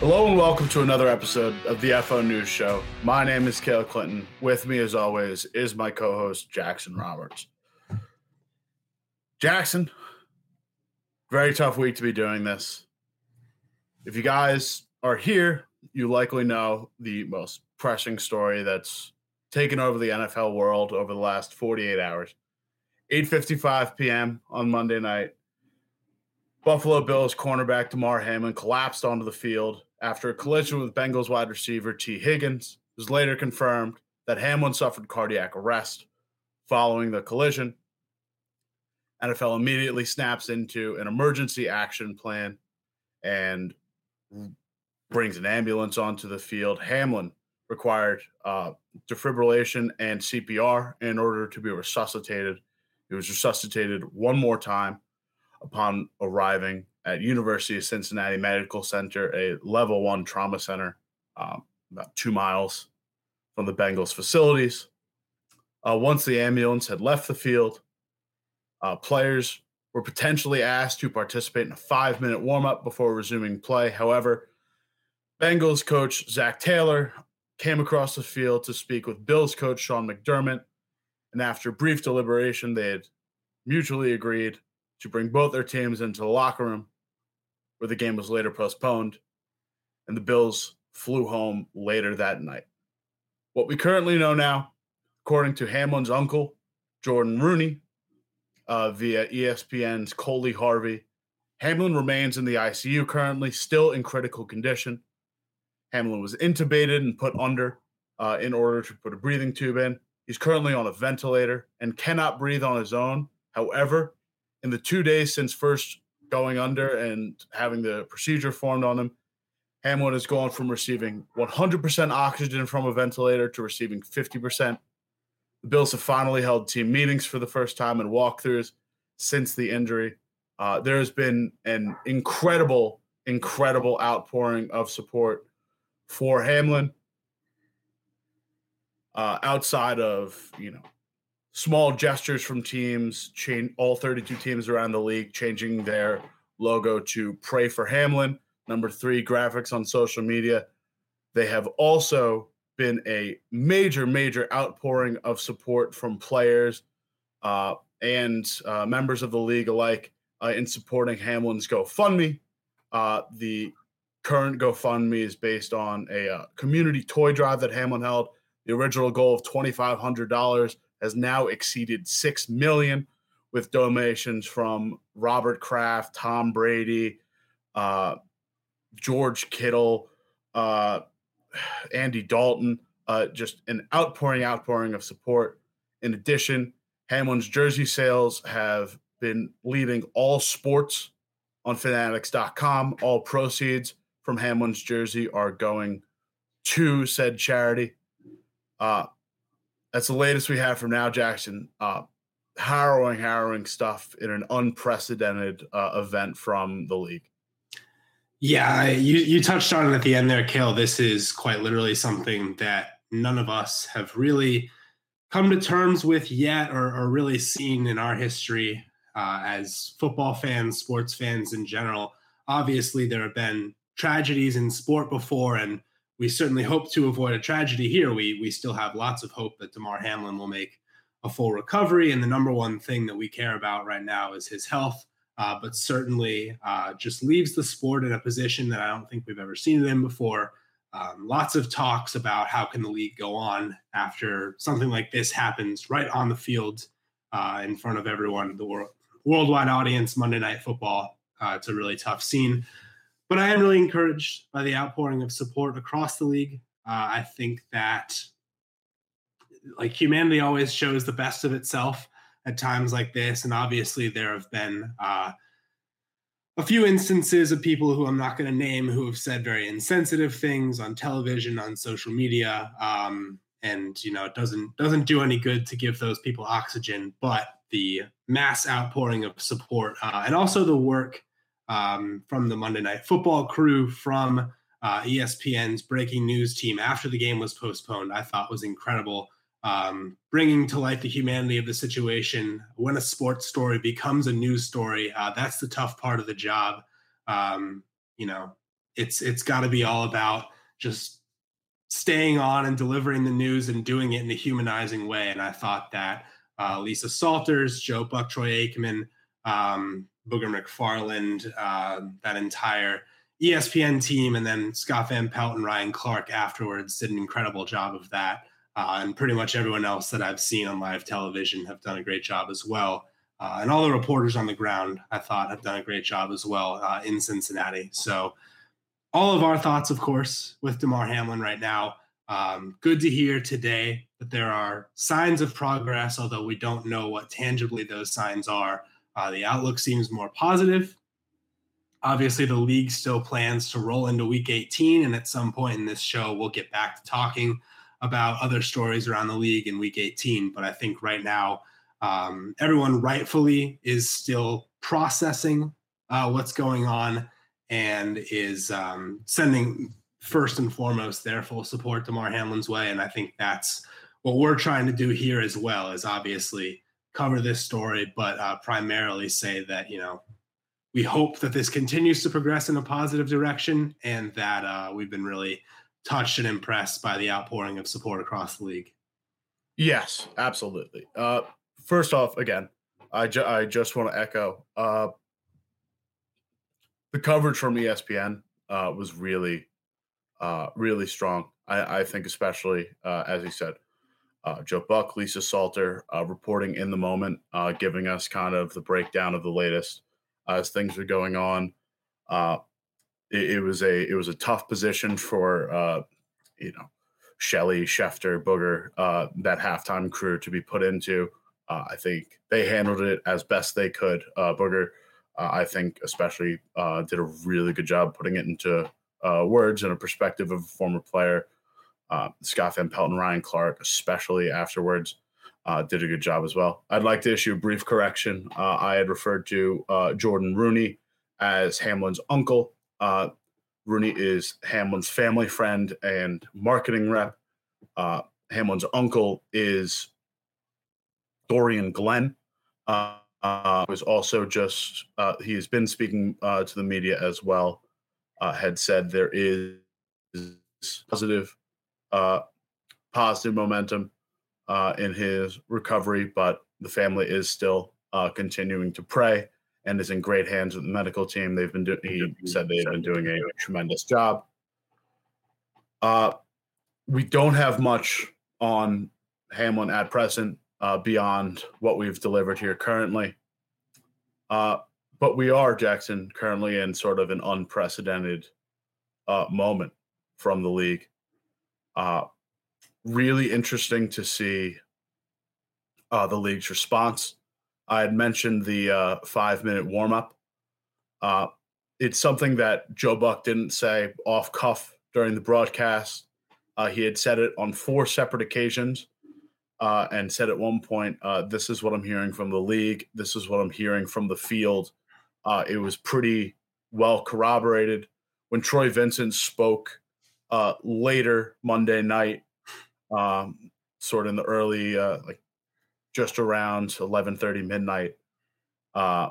Hello and welcome to another episode of the FO News Show. My name is Kale Clinton. With me, as always, is my co-host Jackson Roberts. Jackson, very tough week to be doing this. If you guys are here, you likely know the most pressing story that's taken over the NFL world over the last 48 hours. 8:55 p.m. on Monday night, Buffalo Bills cornerback Damar Hamlin collapsed onto the field after a collision with Bengals wide receiver Tee Higgins. It was later confirmed that Hamlin suffered cardiac arrest following the collision. NFL immediately snaps into an emergency action plan and brings an ambulance onto the field. Hamlin required uh, defibrillation and CPR in order to be resuscitated. He was resuscitated one more time upon arriving at University of Cincinnati Medical Center, a level one trauma center, um, about two miles from the Bengals facilities. Uh, once the ambulance had left the field, uh, players were potentially asked to participate in a five minute warm up before resuming play. However, Bengals coach Zac Taylor came across the field to speak with Bills coach Sean McDermott. And after brief deliberation, they had mutually agreed to bring both their teams into the locker room, where the game was later postponed, and the Bills flew home later that night. What we currently know now, according to Hamlin's uncle, Jordan Rooney, uh, via ESPN's Coley Harvey, Hamlin remains in the ICU currently, still in critical condition. Hamlin was intubated and put under uh, in order to put a breathing tube in. He's currently on a ventilator and cannot breathe on his own. However, in the two days since first going under and having the procedure formed on him, Hamlin has gone from receiving 100% oxygen from a ventilator to receiving 50%. The Bills have finally held team meetings for the first time and walkthroughs since the injury. Uh, there has been an incredible, incredible outpouring of support for Hamlin. Uh, outside of you know small gestures from teams, change all 32 teams around the league changing their logo to pray for Hamlin. Number three, graphics on social media. They have also been a major, major outpouring of support from players uh, and uh, members of the league alike uh, in supporting Hamlin's GoFundMe. Uh, the current GoFundMe is based on a uh, community toy drive that Hamlin held. The original goal of $2,500 has now exceeded six million with donations from Robert Kraft, Tom Brady, uh, George Kittle, uh, Andy Dalton. Uh, just an outpouring, outpouring of support. In addition, Hamlin's jersey sales have been leading all sports on fanatics.com. All proceeds from Hamlin's jersey are going to said charity. Uh, that's the latest we have from now, Jackson. Uh, harrowing, harrowing stuff in an unprecedented uh, event from the league. Yeah, you you touched on it at the end there, Kale. This is quite literally something that none of us have really come to terms with yet, or, or really seen in our history uh, as football fans, sports fans in general. Obviously, there have been tragedies in sport before, and we certainly hope to avoid a tragedy here. We we still have lots of hope that Damar Hamlin will make a full recovery, and the number one thing that we care about right now is his health. Uh, but certainly, uh, just leaves the sport in a position that I don't think we've ever seen it in before. Um, lots of talks about how can the league go on after something like this happens right on the field uh, in front of everyone, the world, worldwide audience. Monday Night Football. Uh, it's a really tough scene. But I am really encouraged by the outpouring of support across the league. Uh, I think that like humanity always shows the best of itself at times like this, and obviously there have been uh, a few instances of people who I'm not going to name who have said very insensitive things on television, on social media, um, and you know it doesn't doesn't do any good to give those people oxygen. But the mass outpouring of support uh, and also the work um, from the Monday Night Football crew from uh, ESPN's breaking news team after the game was postponed, I thought was incredible. Um, bringing to light the humanity of the situation when a sports story becomes a news story. Uh, that's the tough part of the job. Um, you know, it's it's got to be all about just staying on and delivering the news and doing it in a humanizing way. And I thought that uh, Lisa Salters, Joe Buck, Troy Aikman, um, Booger McFarland, uh, that entire ESPN team, and then Scott Van Pelt and Ryan Clark afterwards did an incredible job of that. Uh, and pretty much everyone else that I've seen on live television have done a great job as well. Uh, and all the reporters on the ground, I thought, have done a great job as well uh, in Cincinnati. So, all of our thoughts, of course, with Damar Hamlin right now. Um, good to hear today that there are signs of progress, although we don't know what tangibly those signs are. Uh, the outlook seems more positive. Obviously, the league still plans to roll into week 18. And at some point in this show, we'll get back to talking about other stories around the league in week 18. But I think right now, um, everyone rightfully is still processing uh, what's going on and is um, sending first and foremost their full support to Mar Hamlin's way. And I think that's what we're trying to do here as well is obviously cover this story, but uh, primarily say that, you know, we hope that this continues to progress in a positive direction and that uh, we've been really touched and impressed by the outpouring of support across the league. Yes, absolutely. Uh, first off, again, I, ju- I just want to echo uh, the coverage from ESPN uh, was really, uh, really strong. I, I think, especially uh, as he said, uh, Joe Buck, Lisa Salter uh, reporting in the moment, uh, giving us kind of the breakdown of the latest as things are going on. It, it, was a it was a tough position for you know Shelly Schefter Booger that halftime crew to be put into. I think they handled it as best they could. Booger uh, I think especially uh, did a really good job putting it into uh, words and a perspective of a former player. Uh, Scott Van Pelt and Ryan Clark, especially afterwards, uh, did a good job as well. I'd like to issue a brief correction. Uh, I had referred to Jordan Rooney as Hamlin's uncle. Rooney is Hamlin's family friend and marketing rep. Hamlin's uncle is Dorian Glenn. Uh, uh, was also just uh, he has been speaking uh, to the media as well. Uh, had said there is positive, uh, positive momentum uh, in his recovery, but the family is still continuing to pray and is in great hands with the medical team. They've been doing. He said they've been doing a tremendous job. we don't have much on Hamlin at present uh, beyond what we've delivered here currently. Uh, but we are, Jackson, currently in sort of an unprecedented uh, moment from the league. Uh, really interesting to see uh, the league's response. I had mentioned the uh, five minute warm up. it's something that Joe Buck didn't say off cuff during the broadcast. he had said it on four separate occasions uh, and said at one point, uh, "This is what I'm hearing from the league. This is what I'm hearing from the field." Uh, it was pretty well corroborated when Troy Vincent spoke uh, later Monday night, um, sort of in the early, uh, like just around 11:30 midnight. Uh,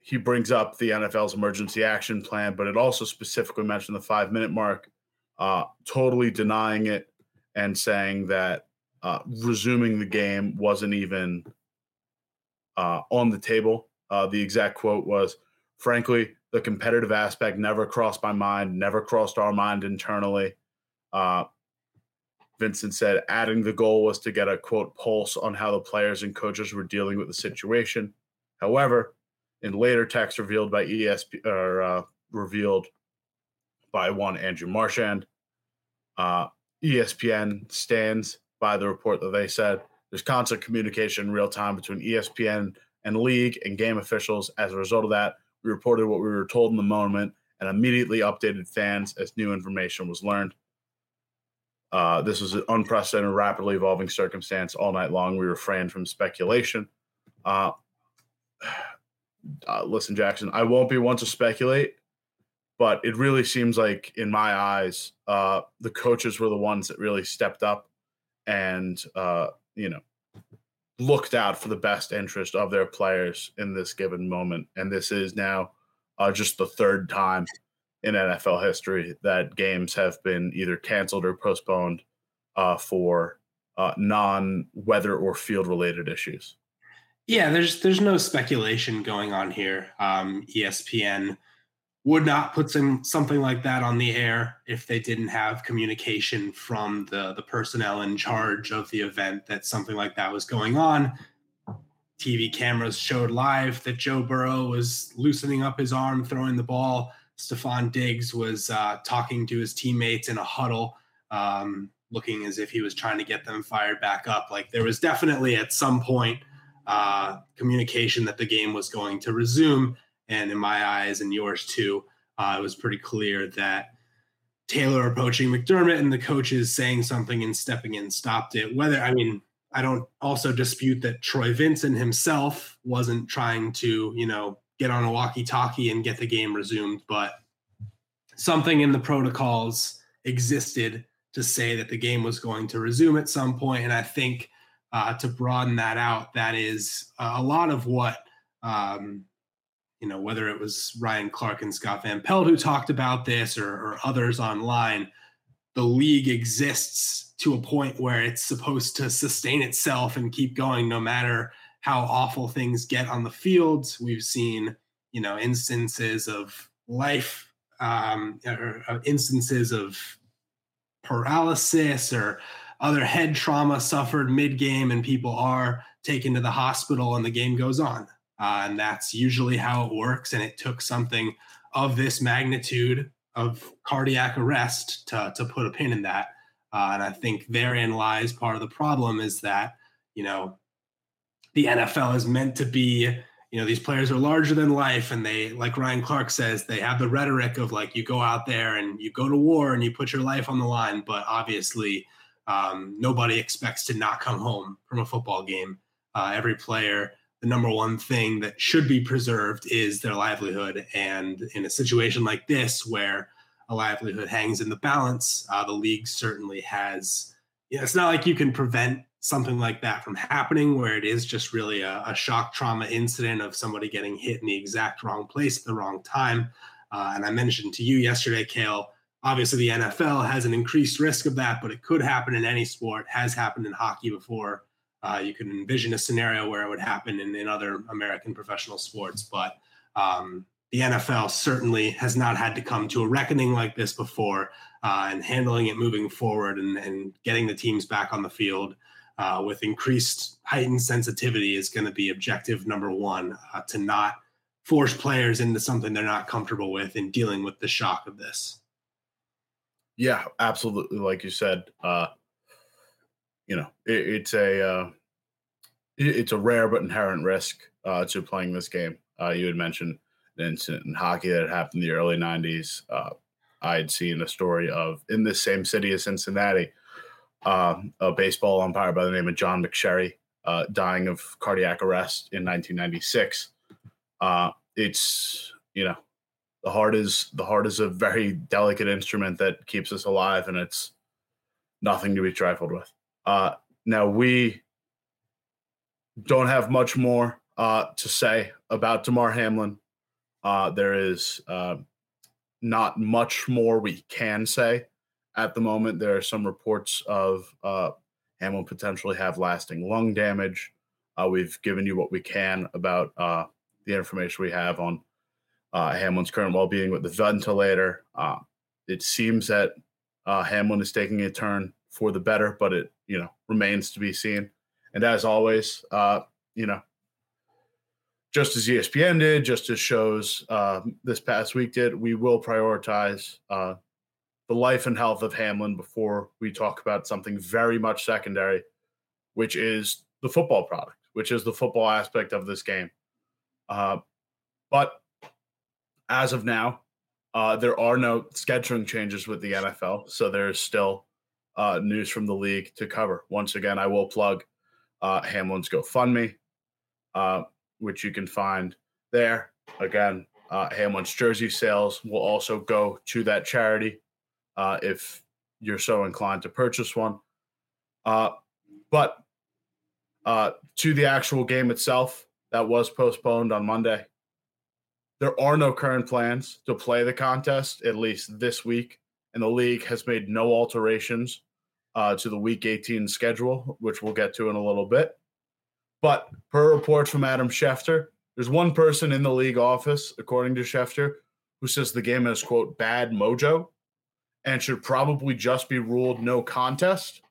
he brings up the NFL's emergency action plan, but it also specifically mentioned the five minute mark, totally denying it and saying that uh, resuming the game wasn't even uh, on the table. Uh, the exact quote was, frankly, the competitive aspect never crossed my mind, never crossed our mind internally. Uh, Vincent said adding the goal was to get a quote pulse on how the players and coaches were dealing with the situation. However, in later text revealed by ESP or uh, revealed by one Andrew Marchand, uh, ESPN stands by the report that they said there's constant communication in real time between ESPN and league and game officials. As a result of that, we reported what we were told in the moment and immediately updated fans as new information was learned. Uh, this was an unprecedented, rapidly evolving circumstance all night long. We refrained from speculation. Uh, uh, listen, Jackson, I won't be one to speculate, but it really seems like, in my eyes, uh, the coaches were the ones that really stepped up and uh, you know looked out for the best interest of their players in this given moment. And this is now uh, just the third time in NFL history that games have been either canceled or postponed uh, for uh, non-weather or field-related issues. Yeah, there's there's no speculation going on here. Um, ESPN would not put some something like that on the air if they didn't have communication from the the personnel in charge of the event that something like that was going on. TV cameras showed live that Joe Burrow was loosening up his arm, throwing the ball. Stefon Diggs was uh, talking to his teammates in a huddle, um, looking as if he was trying to get them fired back up. Like there was definitely at some point uh, communication that the game was going to resume. And in my eyes and yours too, uh, it was pretty clear that Taylor approaching McDermott and the coaches saying something and stepping in stopped it. Whether, I mean, I don't also dispute that Troy Vincent himself wasn't trying to, you know, get on a walkie talkie and get the game resumed, but something in the protocols existed to say that the game was going to resume at some point. And I think uh, to broaden that out, that is a lot of what um, you know, whether it was Ryan Clark and Scott Van Pelt who talked about this or, or others online, the league exists to a point where it's supposed to sustain itself and keep going no matter how awful things get on the field. We've seen, you know, instances of life, um, or, or instances of paralysis or other head trauma suffered mid game, and people are taken to the hospital and the game goes on. Uh, and that's usually how it works. And it took something of this magnitude of cardiac arrest to, to put a pin in that. Uh, and I think therein lies part of the problem is that, you know, the NFL is meant to be, you know, these players are larger than life. And they, like Ryan Clark says, they have the rhetoric of like, you go out there and you go to war and you put your life on the line. But obviously, um, nobody expects to not come home from a football game. Uh, every player the number one thing that should be preserved is their livelihood. And in a situation like this, where a livelihood hangs in the balance, uh, the league certainly has. You know, it's not like you can prevent something like that from happening, where it is just really a, a shock trauma incident of somebody getting hit in the exact wrong place at the wrong time. Uh, and I mentioned to you yesterday, Kale. Obviously, the NFL has an increased risk of that, but it could happen in any sport. Has happened in hockey before. Uh, you can envision a scenario where it would happen in, in other American professional sports, but um, the NFL certainly has not had to come to a reckoning like this before, uh, and handling it moving forward and, and, getting the teams back on the field uh, with increased heightened sensitivity is going to be objective number one uh, to not force players into something they're not comfortable with in dealing with the shock of this. Yeah, absolutely. Like you said, uh, you know, it, it's a uh, it, it's a rare but inherent risk uh, to playing this game. Uh, you had mentioned an incident in hockey that happened in the early '90s. Uh, I had seen a story of in this same city as Cincinnati, um, a baseball umpire by the name of John McSherry uh, dying of cardiac arrest in 1996. Uh, it's you know the heart is the heart is a very delicate instrument that keeps us alive, and it's nothing to be trifled with. Uh, now we don't have much more uh, to say about Damar Hamlin. Uh, there is uh, not much more we can say at the moment. There are some reports of uh, Hamlin potentially have lasting lung damage. Uh, we've given you what we can about uh, the information we have on uh, Hamlin's current well-being with the ventilator. Uh, it seems that uh, Hamlin is taking a turn for the better, but it you know remains to be seen. And as always, uh, you know, just as ESPN did, just as shows uh, this past week did, we will prioritize uh, the life and health of Hamlin before we talk about something very much secondary, which is the football product, which is the football aspect of this game. Uh, but as of now, uh, there are no scheduling changes with the NFL, so there is still uh, news from the league to cover. Once again, I will plug uh, Hamlin's GoFundMe, uh, which you can find there. Again, uh, Hamlin's jersey sales will also go to that charity uh, if you're so inclined to purchase one. Uh, but uh, to the actual game itself, that was postponed on Monday. There are no current plans to play the contest, at least this week, and the league has made no alterations uh, to the Week 18 schedule, which we'll get to in a little bit. But per reports from Adam Schefter, there's one person in the league office, according to Schefter, who says the game has, quote, bad mojo and should probably just be ruled no contest.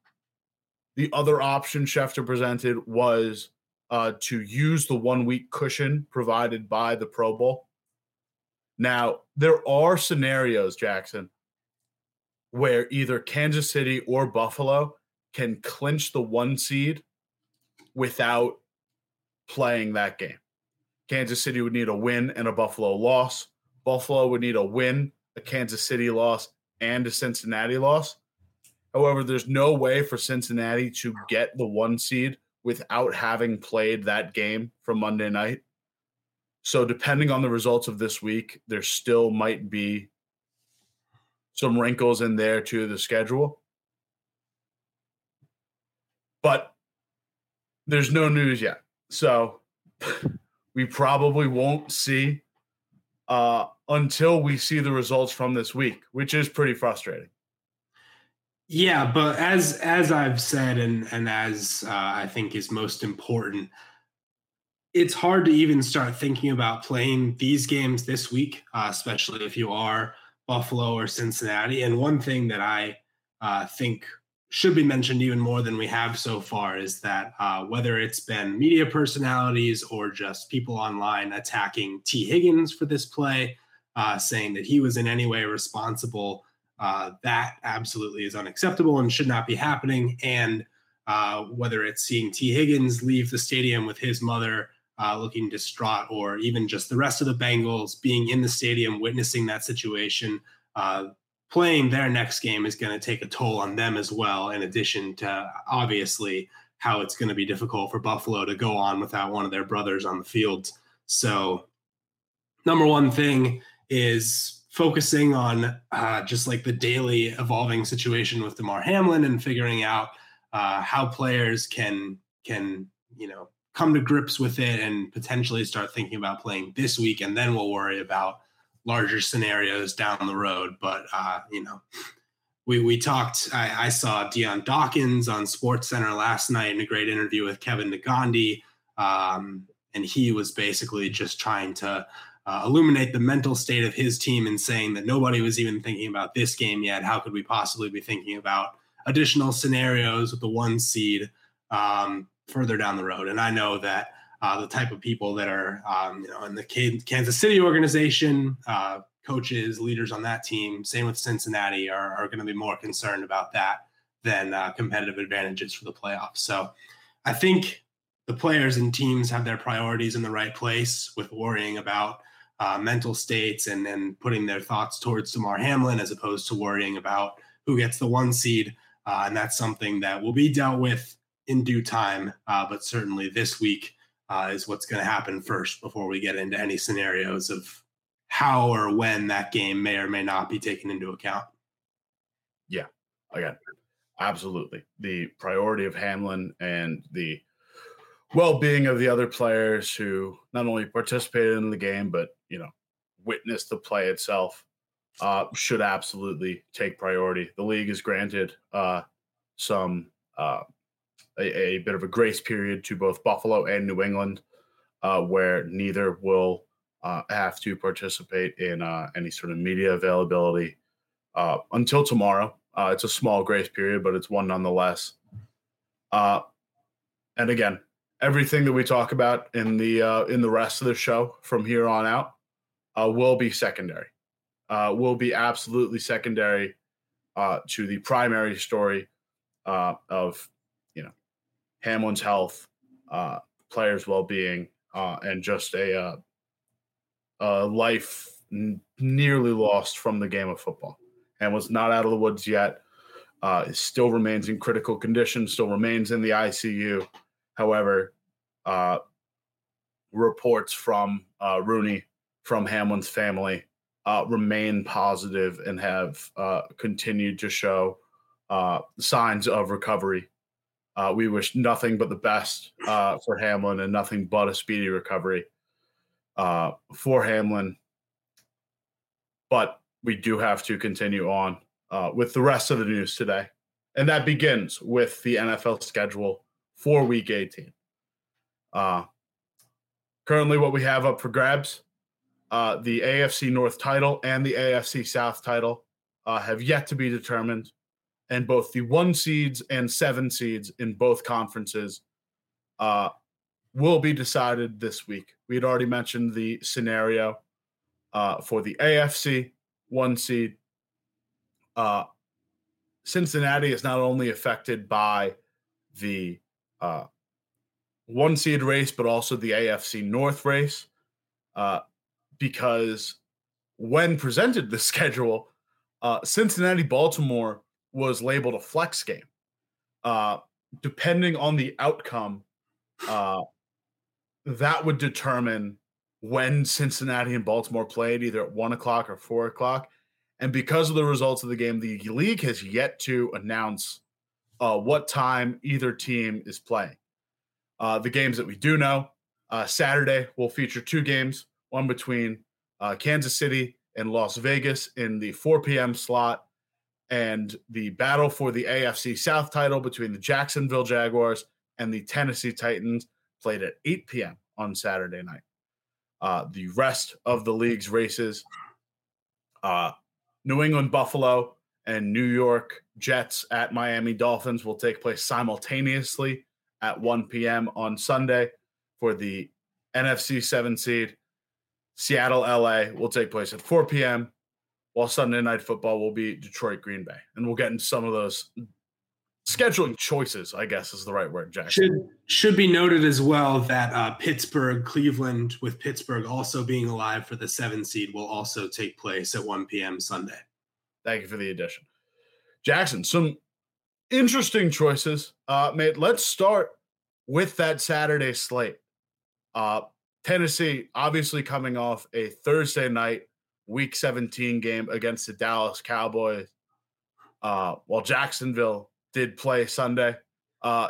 The other option Schefter presented was uh, to use the one week cushion provided by the Pro Bowl. Now, there are scenarios, Jackson, where either Kansas City or Buffalo can clinch the one seed without playing that game. Kansas City would need a win and a Buffalo loss. Buffalo would need a win, a Kansas City loss, and a Cincinnati loss. However, there's no way for Cincinnati to get the one seed without having played that game from Monday night. So, depending on the results of this week, there still might be some wrinkles in there to the schedule. But there's no news yet. So, we probably won't see uh, until we see the results from this week, which is pretty frustrating. Yeah, but as as I've said, and and as uh, I think is most important, it's hard to even start thinking about playing these games this week, uh, especially if you are Buffalo or Cincinnati. And one thing that I uh, think should be mentioned even more than we have so far is that uh, whether it's been media personalities or just people online attacking Tee Higgins for this play, uh, saying that he was in any way responsible uh, that absolutely is unacceptable and should not be happening. And uh, whether it's seeing Tee Higgins leave the stadium with his mother uh, looking distraught, or even just the rest of the Bengals being in the stadium witnessing that situation, uh, playing their next game is going to take a toll on them as well, in addition to obviously how it's going to be difficult for Buffalo to go on without one of their brothers on the field. So, number one thing is focusing on uh, just like the daily evolving situation with Damar Hamlin and figuring out uh, how players can can you know come to grips with it and potentially start thinking about playing this week, and then we'll worry about larger scenarios down the road. But uh, you know. We, we talked. I, I saw Dion Dawkins on SportsCenter last night in a great interview with Kevin Negandhi, um, and he was basically just trying to uh, illuminate the mental state of his team and saying that nobody was even thinking about this game yet. How could we possibly be thinking about additional scenarios with the one seed um, further down the road? And I know that uh, the type of people that are, um, you know, in the Kansas City organization, uh, coaches, leaders on that team, same with Cincinnati, are, are going to be more concerned about that than uh, competitive advantages for the playoffs. So I think the players and teams have their priorities in the right place with worrying about uh, mental states and then putting their thoughts towards Damar Hamlin as opposed to worrying about who gets the one seed. Uh, and that's something that will be dealt with in due time. Uh, but certainly this week uh, is what's going to happen first before we get into any scenarios of how or when that game may or may not be taken into account. Yeah, again, absolutely. The priority of Hamlin and the well-being of the other players who not only participated in the game but you know witnessed the play itself uh, should absolutely take priority. The league has granted uh, some uh, a, a, bit of a grace period to both Buffalo and New England, uh, where neither will uh, have to participate in uh, any sort of media availability until tomorrow. it's a small grace period, but it's one nonetheless. and again, everything that we talk about in the uh, in the rest of the show from here on out uh, will be secondary. Uh, will be absolutely secondary uh, to the primary story uh, of Hamlin's health, uh, players' well being, and just a, a life n- nearly lost from the game of football. And was not out of the woods yet. still remains in critical condition. Still remains in the ICU. However, uh, reports from uh, Rooney, from Hamlin's family, uh, remain positive and have uh, continued to show uh, signs of recovery. Uh, we wish nothing but the best for Hamlin and nothing but a speedy recovery. uh, for Hamlin. But we do have to continue on uh, with the rest of the news today. And that begins with the NFL schedule for week 18. Uh, currently, what we have up for grabs uh, the AFC North title and the AFC South title uh, have yet to be determined. And both the one seeds and seven seeds in both conferences uh, will be decided this week. We had already mentioned the scenario uh, for the AFC one seed. Uh, Cincinnati is not only affected by the uh, one seed race, but also the AFC North race, uh, because when presented the schedule, uh, Cincinnati Baltimore was labeled a flex game. Uh, depending on the outcome, uh, that would determine when Cincinnati and Baltimore played, either at one o'clock or four o'clock. And because of the results of the game, the league has yet to announce uh, what time either team is playing. Uh, the games that we do know uh, Saturday will feature two games one between uh, Kansas City and Las Vegas in the 4 p.m. slot, and the battle for the AFC South title between the Jacksonville Jaguars and the Tennessee Titans played at 8 p.m. on Saturday night. Uh, the rest of the league's races, uh, New England Buffalo and New York Jets at Miami Dolphins will take place simultaneously at 1 p.m. on Sunday for the NFC 7 seed. Seattle LA will take place at 4 p.m., while Sunday night football will be Detroit Green Bay. And we'll get into some of those scheduling choices, I guess is the right word, Jack. Should should be noted as well that uh, Pittsburgh, Cleveland, with Pittsburgh also being alive for the seven seed, will also take place at 1 p.m. Sunday. Thank you for the addition. Jackson, some interesting choices. Uh, mate, let's start with that Saturday slate. Uh, Tennessee, obviously coming off a Thursday night week 17 game against the Dallas Cowboys, uh, while Jacksonville did play Sunday. Uh,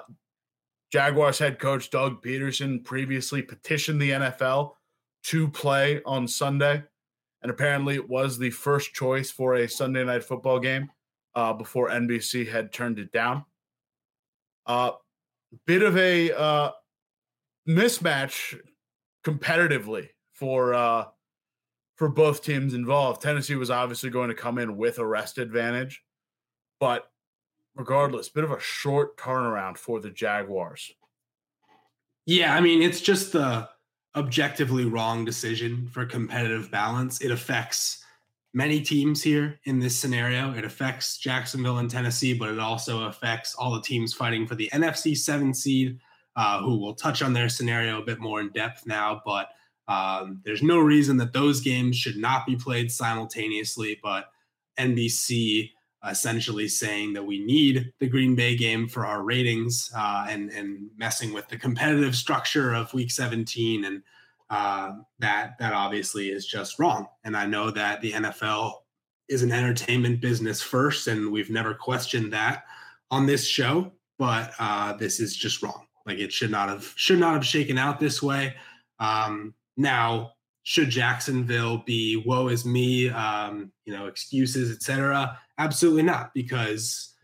Jaguars head coach Doug Pederson previously petitioned the NFL to play on Sunday, and apparently it was the first choice for a Sunday night football game uh, before NBC had turned it down. Uh, bit of a uh, mismatch competitively for uh, for both teams involved. Tennessee was obviously going to come in with a rest advantage, but regardless, bit of a short turnaround for the Jaguars. Yeah, I mean, it's just the objectively wrong decision for competitive balance. It affects many teams here in this scenario. It affects Jacksonville and Tennessee, but it also affects all the teams fighting for the NFC 7 seed, uh, who will touch on their scenario a bit more in depth now. But um, there's no reason that those games should not be played simultaneously. But NBC essentially saying that we need the Green Bay game for our ratings uh, and and messing with the competitive structure of Week 17, and uh, that that obviously is just wrong. And I know that the NFL is an entertainment business first, and we've never questioned that on this show, but uh, this is just wrong. Like it should not have should not have shaken out this way. Um, now, should Jacksonville be woe is me, um, you know, excuses, etc. Absolutely not, because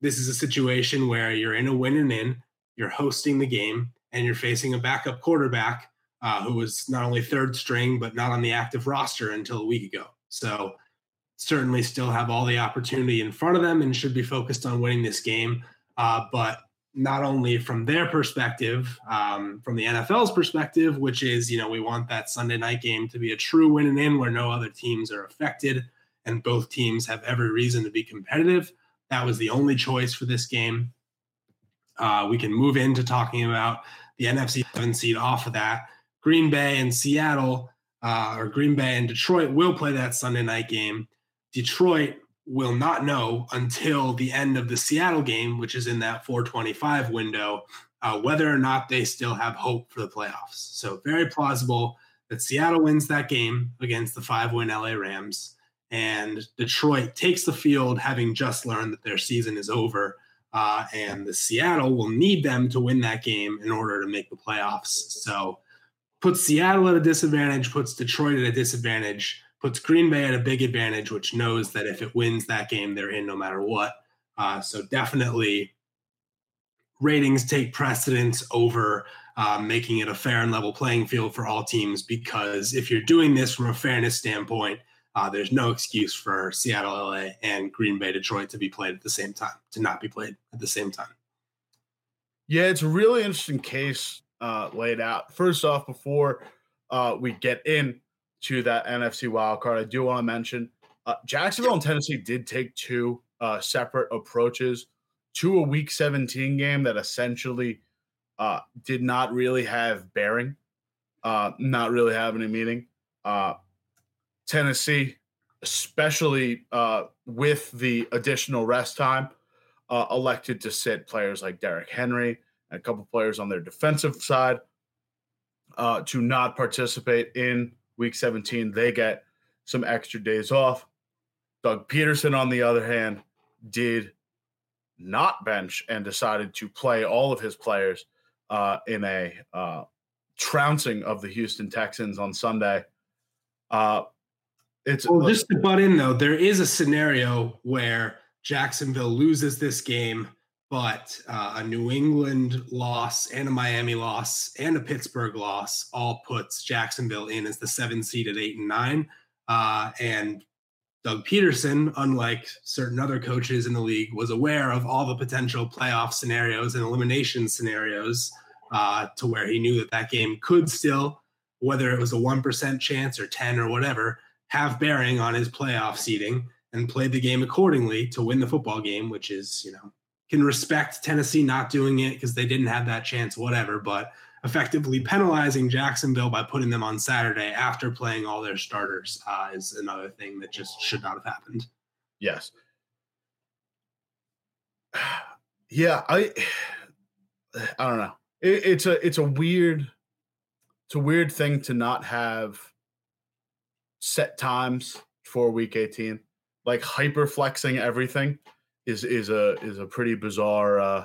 this is a situation where you're in a win and in, you're hosting the game, and you're facing a backup quarterback uh, who was not only third string, but not on the active roster until a week ago. So, certainly still have all the opportunity in front of them and should be focused on winning this game. Uh, but not only from their perspective, um, from the NFL's perspective, which is, you know, we want that Sunday night game to be a true win and in where no other teams are affected and both teams have every reason to be competitive. That was the only choice for this game. Uh, we can move into talking about the NFC 7 seed off of that. Green Bay and Seattle, uh, or Green Bay and Detroit will play that Sunday night game. Detroit will not know until the end of the Seattle game, which is in that 425 window, uh, whether or not they still have hope for the playoffs. So, very plausible that Seattle wins that game against the five win LA Rams and Detroit takes the field having just learned that their season is over. Uh, and the Seattle will need them to win that game in order to make the playoffs. So puts Seattle at a disadvantage, puts Detroit at a disadvantage, puts Green Bay at a big advantage, which knows that if it wins that game, they're in no matter what. Uh, so definitely ratings take precedence over um, making it a fair and level playing field for all teams because if you're doing this from a fairness standpoint, uh, there's no excuse for Seattle, LA, and Green Bay, Detroit to be played at the same time, to not be played at the same time. Yeah, it's a really interesting case uh, laid out. First off, before uh, we get in to that NFC wild card, I do want to mention uh, Jacksonville and Tennessee did take two uh, separate approaches to a Week 17 game that essentially uh, did not really have bearing, uh, not really have any meaning. Tennessee, especially with the additional rest time, elected to sit players like Derrick Henry and a couple players on their defensive side uh, to not participate in week 17. They get some extra days off. Doug Pederson, on the other hand, did not bench and decided to play all of his players uh, in a uh, trouncing of the Houston Texans on Sunday. Uh, it's well, just to butt in though, there is a scenario where Jacksonville loses this game but uh, a New England loss and a Miami loss and a Pittsburgh loss all puts Jacksonville in as the seven seed at eight and nine. Uh, and Doug Pederson, unlike certain other coaches in the league, was aware of all the potential playoff scenarios and elimination scenarios uh, to where he knew that that game could still, whether it was a 1% chance or 10 or whatever, have bearing on his playoff seeding and played the game accordingly to win the football game, which is, you know, can respect Tennessee not doing it because they didn't have that chance, whatever. But effectively penalizing Jacksonville by putting them on Saturday after playing all their starters uh, is another thing that just should not have happened. Yes. Yeah, I I don't know. It, it's a it's a weird it's a weird thing to not have set times for week 18 like hyper flexing everything is is a is a pretty bizarre uh,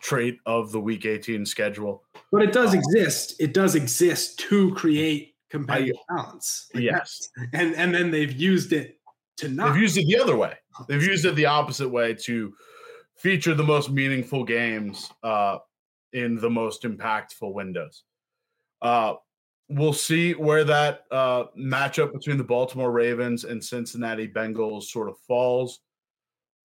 trait of the Week 18 schedule. But it does uh, exist. It does exist to create competitive I, balance. Like yes, and and then they've used it to not. They've used it the other way. They've used it the opposite way to feature the most meaningful games uh, in the most impactful windows. Uh, we'll see where that uh, matchup between the Baltimore Ravens and Cincinnati Bengals sort of falls.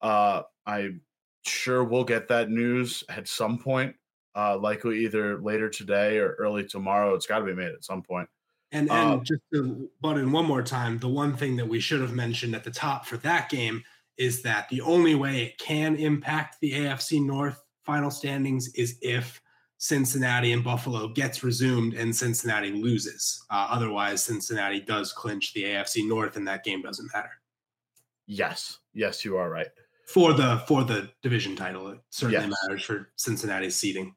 Uh, I'm sure we'll get that news at some point, uh, likely either later today or early tomorrow. It's got to be made at some point. And, and um, just to butt in one more time, the one thing that we should have mentioned at the top for that game is that the only way it can impact the AFC North final standings is if Cincinnati and Buffalo gets resumed and Cincinnati loses. Uh, otherwise, Cincinnati does clinch the AFC North, and that game doesn't matter. Yes, yes, you are right. For the for the division title, it certainly yes. matters for Cincinnati's seeding,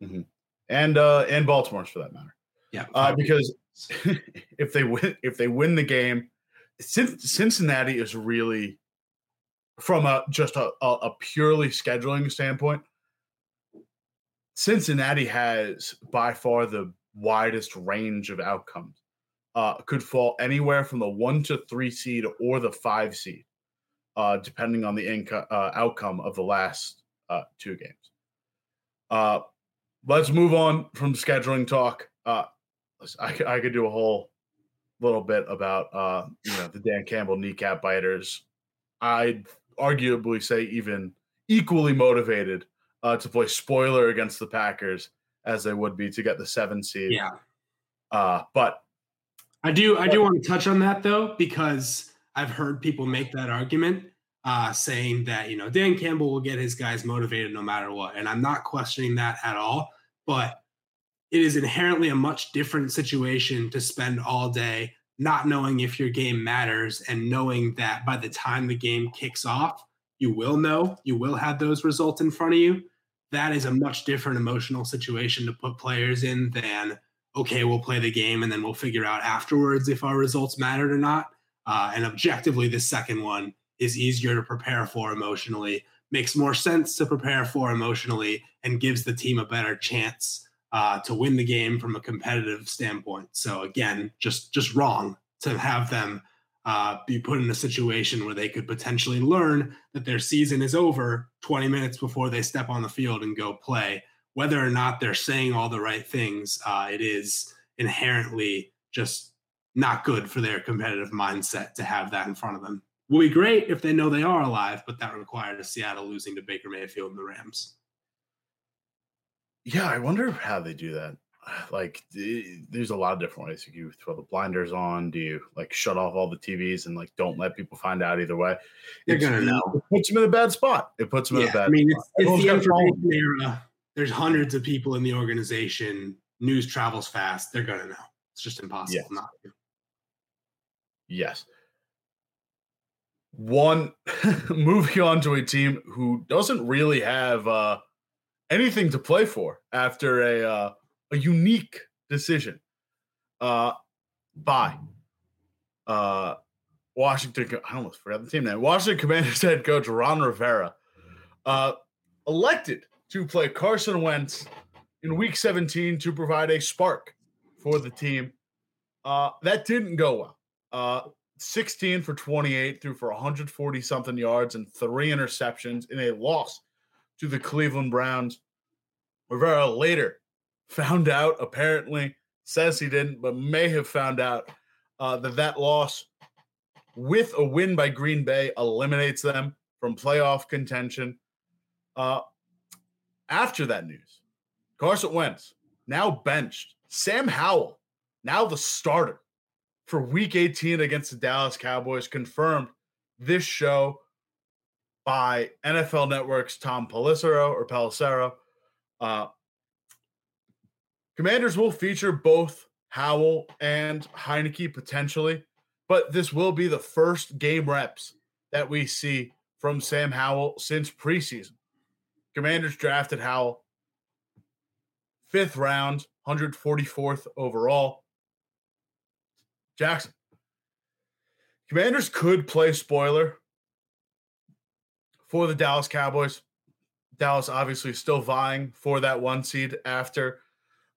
mm-hmm. and uh, and Baltimore's for that matter. Yeah, uh, because if they win if they win the game, Cincinnati is really from a just a, a purely scheduling standpoint Cincinnati has by far the widest range of outcomes. Uh, could fall anywhere from the one to three seed or the five seed, uh, depending on the inco- uh, outcome of the last uh, two games. Uh, let's move on from scheduling talk. Uh, I, I, could do a whole little bit about you know the Dan Campbell kneecap biters. I'd arguably say even equally motivated uh, to play spoiler against the Packers as they would be to get the seven seed. Yeah. Uh, but I do I do want to touch on that though because I've heard people make that argument, uh, saying that you know Dan Campbell will get his guys motivated no matter what, and I'm not questioning that at all. But it is inherently a much different situation to spend all day not knowing if your game matters and knowing that by the time the game kicks off, you will know, you will have those results in front of you. That is a much different emotional situation to put players in than, okay, we'll play the game and then we'll figure out afterwards if our results mattered or not. Uh, and objectively, the second one is easier to prepare for emotionally, makes more sense to prepare for emotionally, and gives the team a better chance uh, to win the game from a competitive standpoint. So again, just just wrong to have them uh, be put in a situation where they could potentially learn that their season is over 20 minutes before they step on the field and go play. Whether or not they're saying all the right things, uh, it is inherently just not good for their competitive mindset to have that in front of them. Will be great if they know they are alive, but that required Seattle losing to Baker Mayfield and the Rams. Yeah, I wonder how they do that. Like, there's a lot of different ways. You throw the blinders on. Do you like shut off all the TVs and like don't let people find out either way? They're gonna know. It puts them in a bad spot. It puts them yeah, in a bad. I mean, it's, it's the information era. There's hundreds of people in the organization. News travels fast. They're gonna know. It's just impossible yes. not to. Yes. One moving on to a team who doesn't really have uh, anything to play for after a uh, a unique decision uh, by uh, Washington. I almost forgot the team name. Washington Commanders head coach Ron Rivera uh, elected to play Carson Wentz in Week 17 to provide a spark for the team. Uh, that didn't go well. Uh, 16 for 28, threw for 140 something yards and three interceptions in a loss to the Cleveland Browns. Rivera later found out, apparently, says he didn't, but may have found out uh, that that loss with a win by Green Bay eliminates them from playoff contention. Uh, after that news, Carson Wentz now benched. Sam Howell, now the starter for week 18 against the Dallas Cowboys, confirmed this show by NFL Network's Tom Pelissero or Pelissero. Uh, Commanders will feature both Howell and Heinicke potentially, but this will be the first game reps that we see from Sam Howell since preseason. Commanders drafted Howell fifth round, 144th overall. Jackson. Commanders could play spoiler for the Dallas Cowboys. Dallas obviously still vying for that one seed after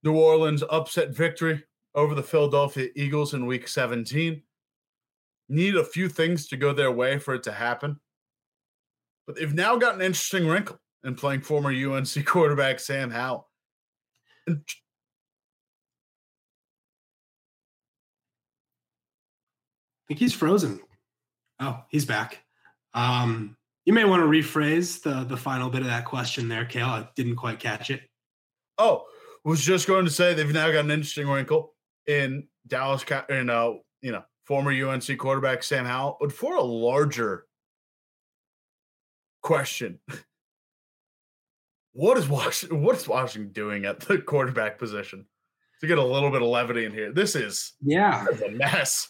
New Orleans upset victory over the Philadelphia Eagles in week 17. Need a few things to go their way for it to happen. But they've now got an interesting wrinkle in playing former UNC quarterback Sam Howell. And I think he's frozen. Oh, he's back. Um, you may want to rephrase the the final bit of that question there, Kale. I didn't quite catch it. Oh, was just going to say they've now got an interesting wrinkle in Dallas, in uh, you know, former UNC quarterback Sam Howell, but for a larger question, what is Washington? What is Washington doing at the quarterback position? To get a little bit of levity in here, this is yeah, this is a mess.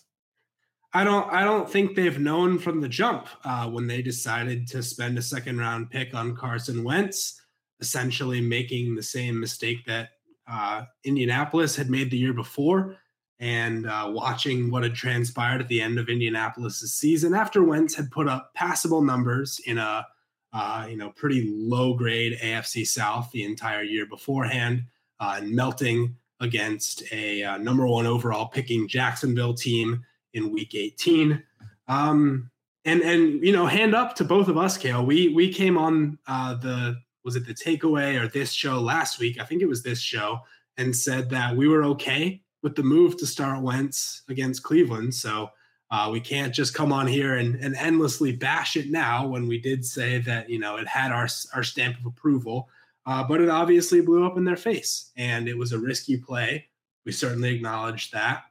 I don't I don't think they've known from the jump uh, when they decided to spend a second round pick on Carson Wentz, essentially making the same mistake that uh, Indianapolis had made the year before, and uh, watching what had transpired at the end of Indianapolis's season after Wentz had put up passable numbers in a uh, you know pretty low grade AFC South the entire year beforehand, uh, and melting against a uh, number one overall picking Jacksonville team in Week 18. Um, and and you know, hand up to both of us, Kale. We we came on uh, the was it the takeaway or this show last week? I think it was this show, and said that we were okay with the move to start Wentz against Cleveland. So uh, we can't just come on here and, and endlessly bash it now when we did say that you know it had our our stamp of approval, uh, but it obviously blew up in their face, and it was a risky play. We certainly acknowledge that.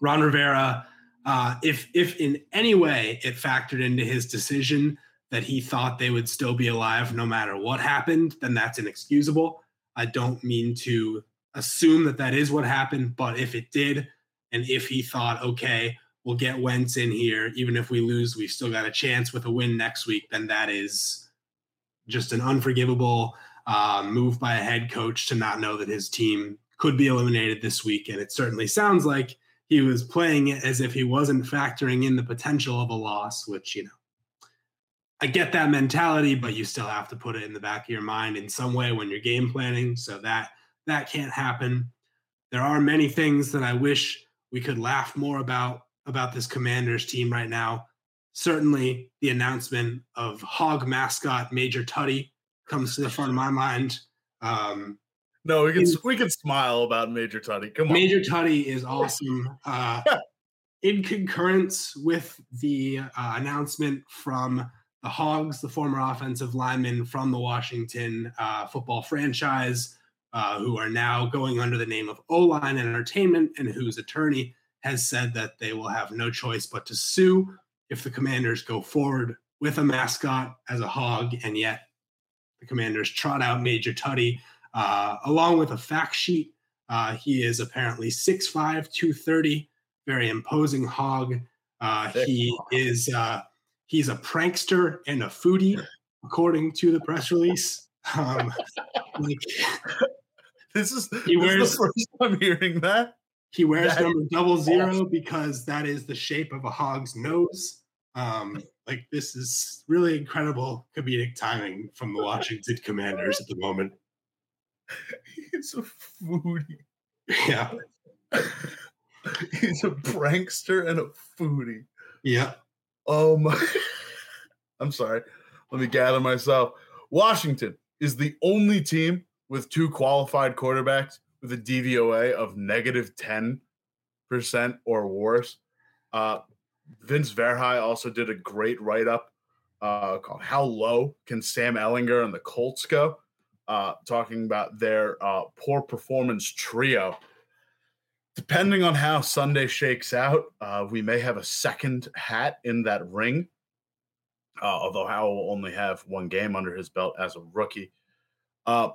Ron Rivera, uh, if if in any way it factored into his decision that he thought they would still be alive no matter what happened, then that's inexcusable. I don't mean to assume that that is what happened, but if it did, and if he thought, okay, we'll get Wentz in here, even if we lose, we've still got a chance with a win next week, then that is just an unforgivable uh, move by a head coach to not know that his team could be eliminated this week. And it certainly sounds like he was playing it as if he wasn't factoring in the potential of a loss, which, you know, I get that mentality, but you still have to put it in the back of your mind in some way when you're game planning. So that that can't happen. There are many things that I wish we could laugh more about about this Commanders team right now. Certainly, the announcement of Hog mascot Major Tuddy comes to the front of my mind. Um, no, we can in, we can smile about Major Tuddy. Come on, Major Tuddy is awesome. Uh, in concurrence with the uh, announcement from the Hogs, the former offensive lineman from the Washington uh, football franchise, uh, who are now going under the name of O Line Entertainment, and whose attorney has said that they will have no choice but to sue if the Commanders go forward with a mascot as a hog, and yet the Commanders trot out Major Tuddy uh, along with a fact sheet. Uh, he is apparently 6'5, 230, very imposing hog. Uh, he is uh, he's a prankster and a foodie, according to the press release. Um, like, this is he wears this is the first time hearing that. He wears that number double zero awesome. because that is the shape of a hog's nose. Um, like this is really incredible comedic timing from the Washington Commanders at the moment. He's a foodie. Yeah. He's a prankster and a foodie. Yeah. Oh my. I'm sorry. Let me gather myself. Washington is the only team with two qualified quarterbacks with a DVOA of negative 10% or worse. Uh, Vince Verhey also did a great write up uh, called How Low Can Sam Ehlinger and the Colts Go? Uh, talking about their uh, poor performance trio depending on how Sunday shakes out, uh, we may have a second hat in that ring. Uh, although Howell will only have one game under his belt as a rookie. Uh,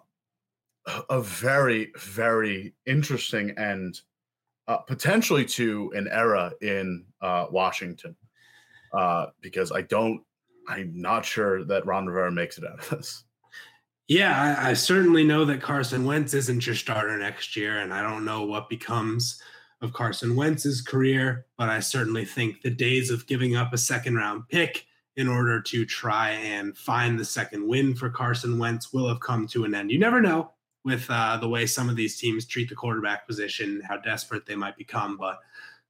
a very, very interesting and uh, potentially to an era in uh, Washington, uh, because I don't, I'm not sure that Ron Rivera makes it out of this. Yeah, I, I, certainly know that Carson Wentz isn't your starter next year, and I don't know what becomes of Carson Wentz's career, but I certainly think the days of giving up a second round pick in order to try and find the second win for Carson Wentz will have come to an end. You never know with uh, the way some of these teams treat the quarterback position, how desperate they might become, but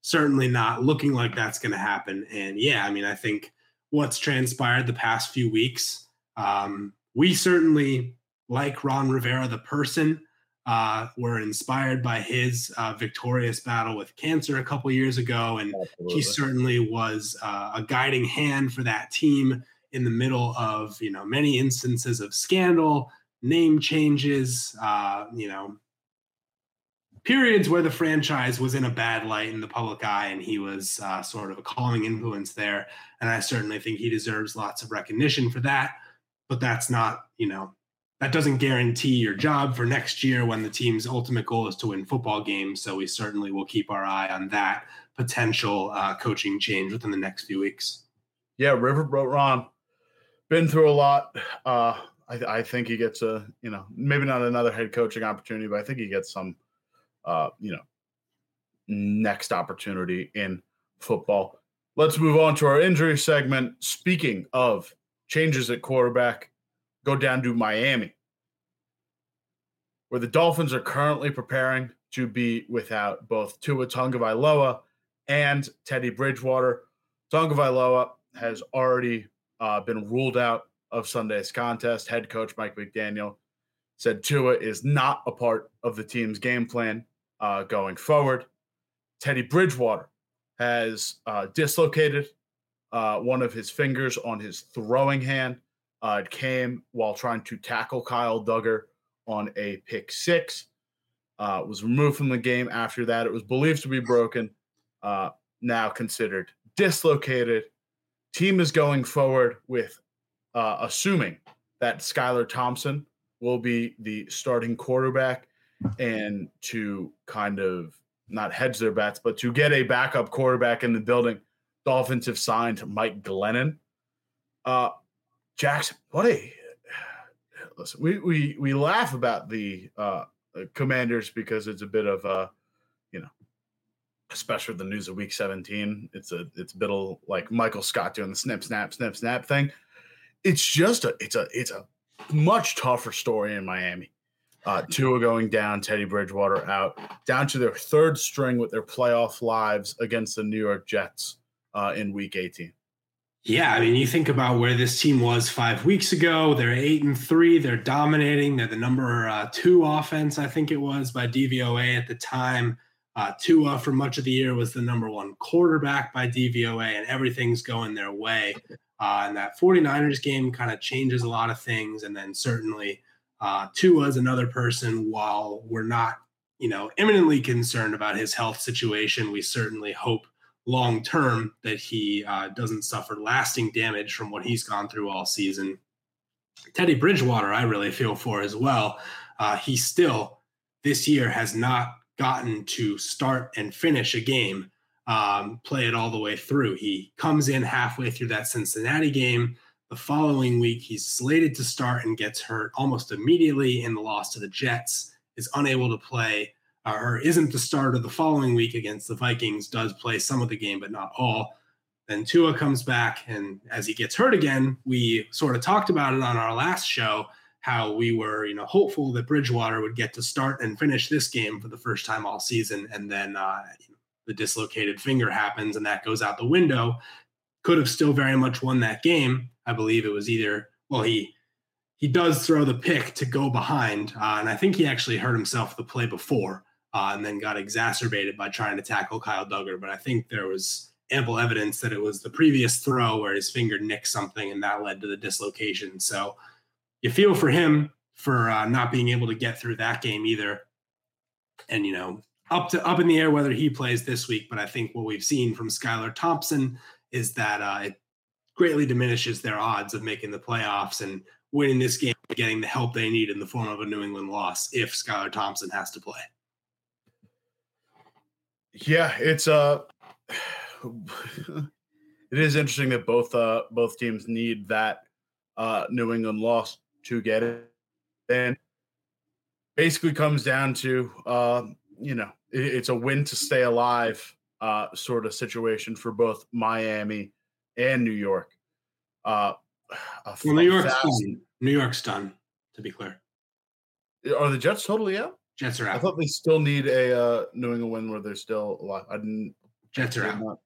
certainly not looking like that's going to happen. And yeah, I mean, I think what's transpired the past few weeks. Um, we certainly like Ron Rivera, the person. Uh, were inspired by his uh, victorious battle with cancer a couple years ago, and Absolutely. he certainly was uh, a guiding hand for that team in the middle of you know many instances of scandal, name changes, uh, you know, periods where the franchise was in a bad light in the public eye, and he was uh, sort of a calming influence there. And I certainly think he deserves lots of recognition for that but that's not, you know, that doesn't guarantee your job for next year when the team's ultimate goal is to win football games. So we certainly will keep our eye on that potential uh, coaching change within the next few weeks. Yeah, Riverboat Ron, been through a lot. Uh, I, I, think he gets a, you know, maybe not another head coaching opportunity, but I think he gets some, uh, you know, next opportunity in football. Let's move on to our injury segment. Speaking of changes at quarterback, go down to Miami, where the Dolphins are currently preparing to be without both Tua Tagovailoa and Teddy Bridgewater. Tagovailoa has already uh, been ruled out of Sunday's contest. Head coach Mike McDaniel said Tua is not a part of the team's game plan uh, going forward. Teddy Bridgewater has uh, dislocated uh, one of his fingers on his throwing hand. Uh, it came while trying to tackle Kyle Dugger on a pick six. Uh, was removed from the game after that. It was believed to be broken, uh, now considered dislocated. Team is going forward with uh, assuming that Skylar Thompson will be the starting quarterback and to kind of not hedge their bets, but to get a backup quarterback in the building Dolphins have signed Mike Glennon. Uh, Jackson, what a listen. We we we laugh about the uh, Commanders because it's a bit of a, you know, especially the news of Week 17. It's a it's a bit of like Michael Scott doing the snip snap snip snap thing. It's just a it's a it's a much tougher story in Miami. Uh, Tua going down, Teddy Bridgewater out, down to their third string with their playoff lives against the New York Jets uh, in Week 18. Yeah, I mean, you think about where this team was five weeks ago. They're eight and three. They're dominating. They're the number uh, two offense, I think it was, by DVOA at the time. Uh, Tua, for much of the year, was the number one quarterback by DVOA, and everything's going their way. Uh, and that 49ers game kind of changes a lot of things. And then certainly uh, Tua is another person, while we're not, you know, imminently concerned about his health situation, we certainly hope long term that he uh, doesn't suffer lasting damage from what he's gone through all season. Teddy Bridgewater, I really feel for as well. Uh, he still this year has not gotten to start and finish a game, um, play it all the way through. He comes in halfway through that Cincinnati game. The following week, he's slated to start and gets hurt almost immediately in the loss to the Jets, is unable to play or isn't the starter the following week against the Vikings, does play some of the game, but not all. Then Tua comes back, and as he gets hurt again, we sort of talked about it on our last show how we were, you know, hopeful that Bridgewater would get to start and finish this game for the first time all season, and then uh, the dislocated finger happens, and that goes out the window. Could have still very much won that game. I believe it was either well, he he does throw the pick to go behind, uh, and I think he actually hurt himself the play before uh, and then got exacerbated by trying to tackle Kyle Dugger. But I think there was ample evidence that it was the previous throw where his finger nicked something and that led to the dislocation. So you feel for him for uh, not being able to get through that game either. And, you know, up to up in the air whether he plays this week. But I think what we've seen from Skylar Thompson is that uh, it greatly diminishes their odds of making the playoffs and winning this game, getting the help they need in the form of a New England loss if Skylar Thompson has to play. Yeah, it's uh it is interesting that both uh both teams need that uh New England loss to get it. And basically comes down to uh, you know, it, it's a win to stay alive uh sort of situation for both Miami and New York. Uh well, New York's done. New York's done, to be clear. Are the Jets totally out? Jets are out. I thought they still need a uh, New England win where they're still alive. I didn't. Jets are out. Not,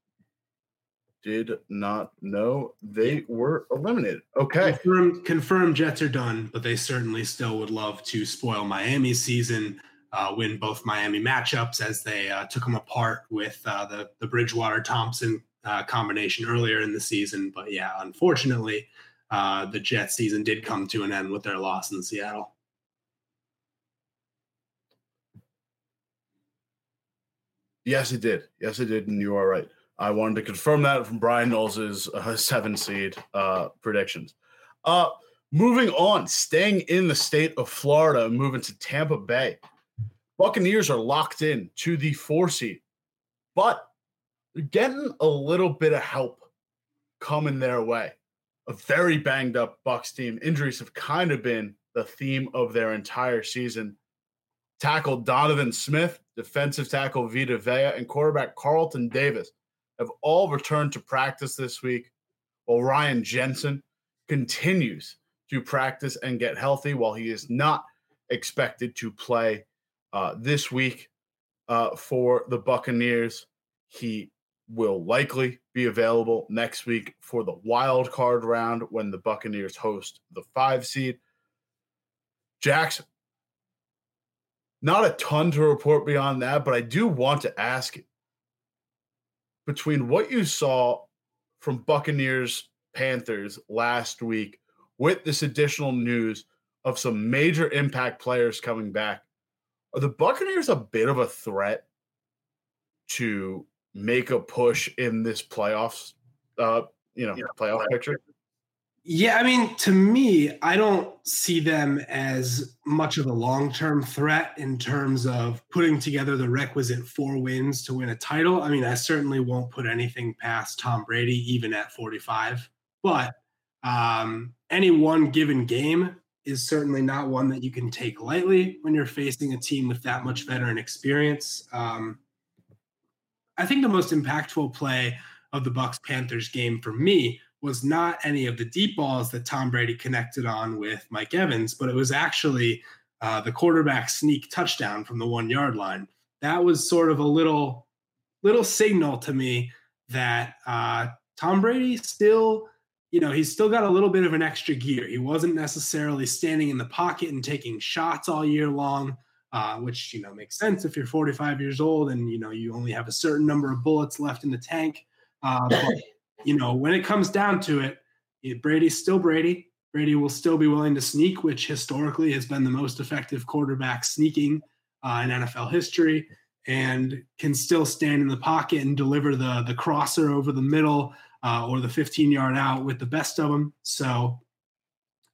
did not know they were eliminated. Okay. Confirm, confirm Jets are done, but they certainly still would love to spoil Miami's season, uh, win both Miami matchups as they uh, took them apart with uh, the, the Bridgewater Thompson uh, combination earlier in the season. But yeah, unfortunately, uh, the Jets season did come to an end with their loss in Seattle. Yes, it did. Yes, it did, and you are right. I wanted to confirm that from Bryan Knowles's uh, seven seed uh, predictions. Uh, moving on, staying in the state of Florida, moving to Tampa Bay. Buccaneers are locked in to the four seed, but they're getting a little bit of help coming their way. A very banged up Bucs team. Injuries have kind of been the theme of their entire season tackle Donovan Smith, defensive tackle Vita Vea, and quarterback Carlton Davis have all returned to practice this week, while Ryan Jensen continues to practice and get healthy while he is not expected to play uh, this week uh, for the Buccaneers. He will likely be available next week for the wild card round when the Buccaneers host the five seed. Jax, not a ton to report beyond that, but I do want to ask between what you saw from Buccaneers Panthers last week with this additional news of some major impact players coming back, are the Buccaneers a bit of a threat to make a push in this playoffs uh you know playoff picture? Yeah, I mean, to me, I don't see them as much of a long term threat in terms of putting together the requisite four wins to win a title. I mean, I certainly won't put anything past Tom Brady, even at 45. But um, any one given game is certainly not one that you can take lightly when you're facing a team with that much veteran experience. Um, I think the most impactful play of the Bucs Panthers game for me was not any of the deep balls that Tom Brady connected on with Mike Evans, but it was actually uh, the quarterback sneak touchdown from the one yard line. That was sort of a little little signal to me that uh, Tom Brady still, you know, he's still got a little bit of an extra gear. He wasn't necessarily standing in the pocket and taking shots all year long, uh, which you know makes sense if you're 45 years old and you know you only have a certain number of bullets left in the tank. Uh, but you know, when it comes down to it, Brady's still Brady. Brady will still be willing to sneak, which historically has been the most effective quarterback sneaking uh, in NFL history, and can still stand in the pocket and deliver the the crosser over the middle uh, or the 15 yard out with the best of them. So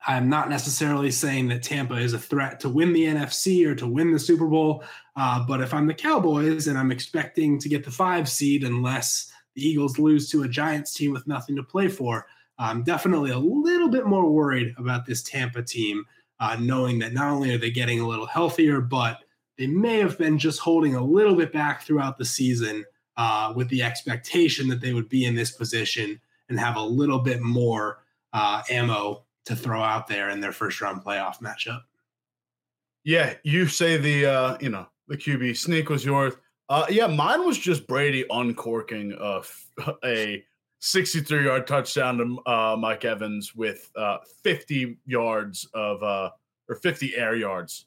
I'm not necessarily saying that Tampa is a threat to win the NFC or to win the Super Bowl, uh, but if I'm the Cowboys and I'm expecting to get the five seed, unless the Eagles lose to a Giants team with nothing to play for. I'm definitely a little bit more worried about this Tampa team, uh, knowing that not only are they getting a little healthier, but they may have been just holding a little bit back throughout the season uh, with the expectation that they would be in this position and have a little bit more uh, ammo to throw out there in their first round playoff matchup. Yeah, you say the uh, you know the QB sneak was yours. Uh, yeah, mine was just Brady uncorking a, a 63 yard touchdown to uh, Mike Evans with uh, 50 yards of uh, or 50 air yards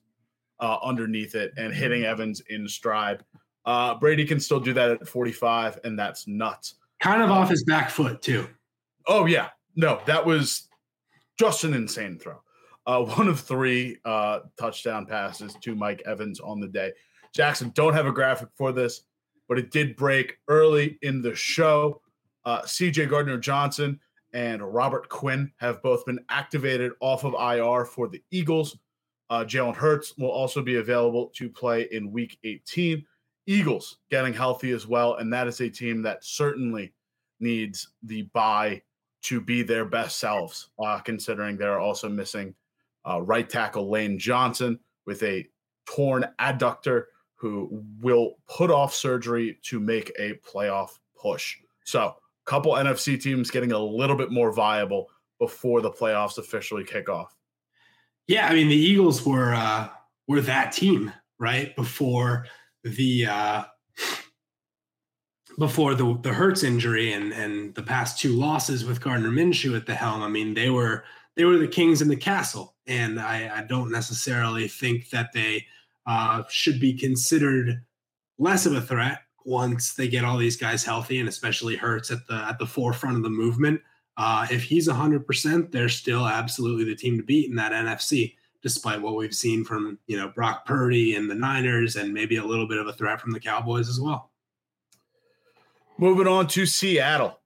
uh, underneath it and hitting mm-hmm. Evans in stride. Uh, Brady can still do that at 45, and that's nuts. Kind of off his back foot, too. Oh, yeah. No, that was just an insane throw. Uh, one of three uh, touchdown passes to Mike Evans on the day. Jackson, don't have a graphic for this, but it did break early in the show. Uh, CJ Gardner Johnson and Robert Quinn have both been activated off of IR for the Eagles. Uh, Jalen Hurts will also be available to play in week 18. Eagles getting healthy as well. And that is a team that certainly needs the bye to be their best selves, uh, considering they're also missing uh, right tackle Lane Johnson with a torn adductor who will put off surgery to make a playoff push. So, a couple NFC teams getting a little bit more viable before the playoffs officially kick off. Yeah, I mean the Eagles were uh, were that team right before the uh, before the the Hurts injury and and the past two losses with Gardner Minshew at the helm. I mean they were they were the kings in the castle, and I, I don't necessarily think that they uh, should be considered less of a threat once they get all these guys healthy and especially Hurts at the at the forefront of the movement. Uh, if he's 100%, they're still absolutely the team to beat in that NFC, despite what we've seen from you know Brock Purdy and the Niners, and maybe a little bit of a threat from the Cowboys as well. Moving on to Seattle,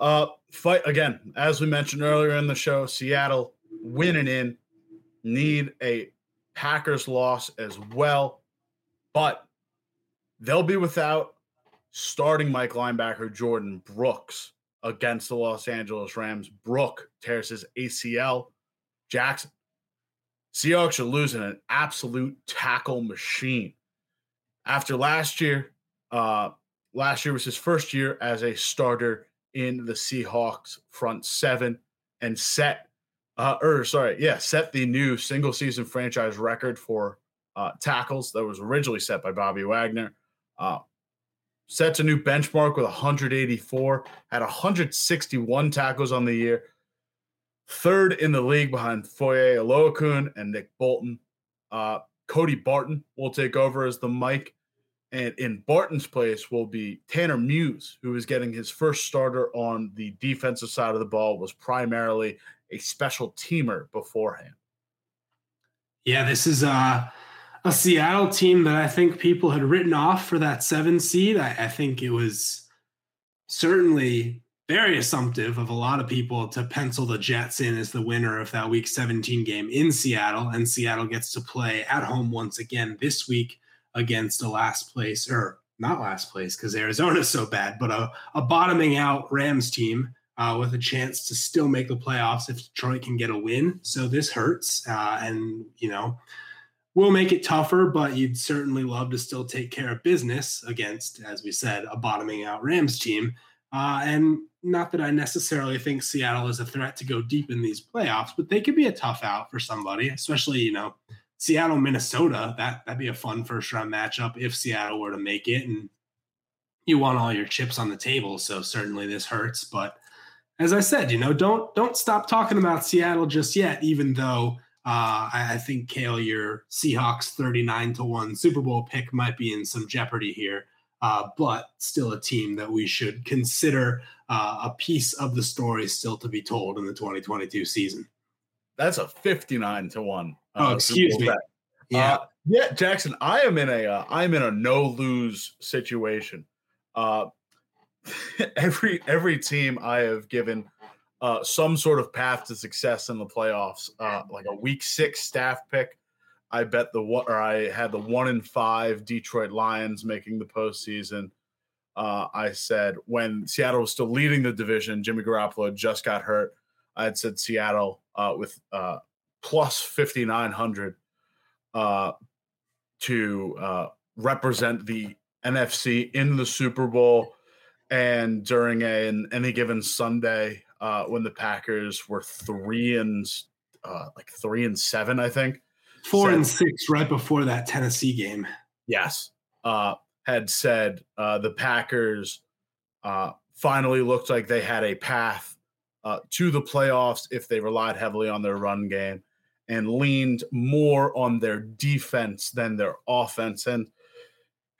uh, fight again as we mentioned earlier in the show. Seattle winning in need a Packers loss as well, but they'll be without starting Mike linebacker Jordyn Brooks against the Los Angeles Rams. Brook tears his ACL. Jackson. Seahawks are losing an absolute tackle machine. After last year, uh, last year was his first year as a starter in the Seahawks front seven and set uh, or sorry, yeah, set the new single season franchise record for uh, tackles that was originally set by Bobby Wagner. Uh, sets a new benchmark with 184, had 161 tackles on the year, third in the league behind Foye Oluokun and Nick Bolton. Uh, Cody Barton will take over as the Mike. And in Barton's place will be Tanner Muse, who is getting his first starter on the defensive side of the ball, was primarily a special teamer beforehand. Yeah, this is a, a Seattle team that I think people had written off for that seven seed. I, I think it was certainly very assumptive of a lot of people to pencil the Jets in as the winner of that week 17 game in Seattle. And Seattle gets to play at home once again this week against a last place, or not last place because Arizona's so bad, but a, a bottoming out Rams team uh, with a chance to still make the playoffs if Detroit can get a win. So this hurts, uh, and you know will make it tougher. But you'd certainly love to still take care of business against, as we said, a bottoming out Rams team. Uh, and not that I necessarily think Seattle is a threat to go deep in these playoffs, but they could be a tough out for somebody, especially you know Seattle, Minnesota. That that'd be a fun first round matchup if Seattle were to make it, and you want all your chips on the table. So certainly this hurts, but as I said, you know, don't don't stop talking about Seattle just yet. Even though uh, I, think Kale, your Seahawks thirty nine to one Super Bowl pick might be in some jeopardy here, uh, but still a team that we should consider uh, a piece of the story still to be told in the twenty twenty two season. That's a fifty nine to one. Uh, oh, excuse me. Yeah, uh, yeah, Jackson. I am in a uh, I'm in a no lose situation. Every every team I have given uh, some sort of path to success in the playoffs, uh, like a week six staff pick. I bet the one, or I had the one in five Detroit Lions making the postseason. Uh, I said when Seattle was still leading the division, Jimmy Garoppolo just got hurt. I had said Seattle uh, with uh, plus fifty nine hundred uh, to uh, represent the NFC in the Super Bowl and during a, an any given Sunday uh, when the Packers were three and uh, like three and seven, I think. Four said, and six right before that Tennessee game. Yes, uh, had said uh, the Packers uh, finally looked like they had a path uh, to the playoffs if they relied heavily on their run game and leaned more on their defense than their offense. And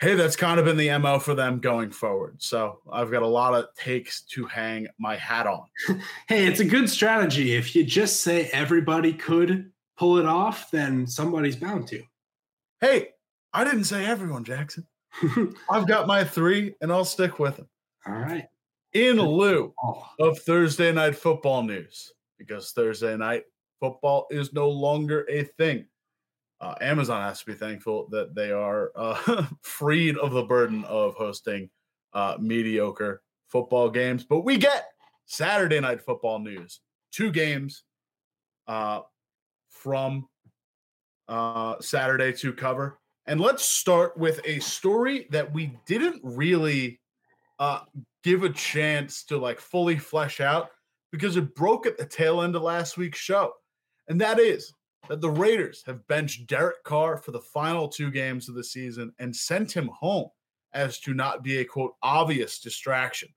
hey, that's kind of been the MO for them going forward. So I've got a lot of takes to hang my hat on. hey, it's a good strategy. If you just say everybody could pull it off, then somebody's bound to. Hey, I didn't say everyone, Jackson. I've got my three and I'll stick with them. All right. In lieu of Thursday night football news, because Thursday night football is no longer a thing uh, Amazon has to be thankful that they are uh, freed of the burden of hosting uh, mediocre football games. But we get Saturday night football news. Two games uh, from uh, Saturday to cover. And let's start with a story that we didn't really uh, give a chance to like fully flesh out because it broke at the tail end of last week's show. And that is that the Raiders have benched Derek Carr for the final two games of the season and sent him home as to not be a quote obvious distraction.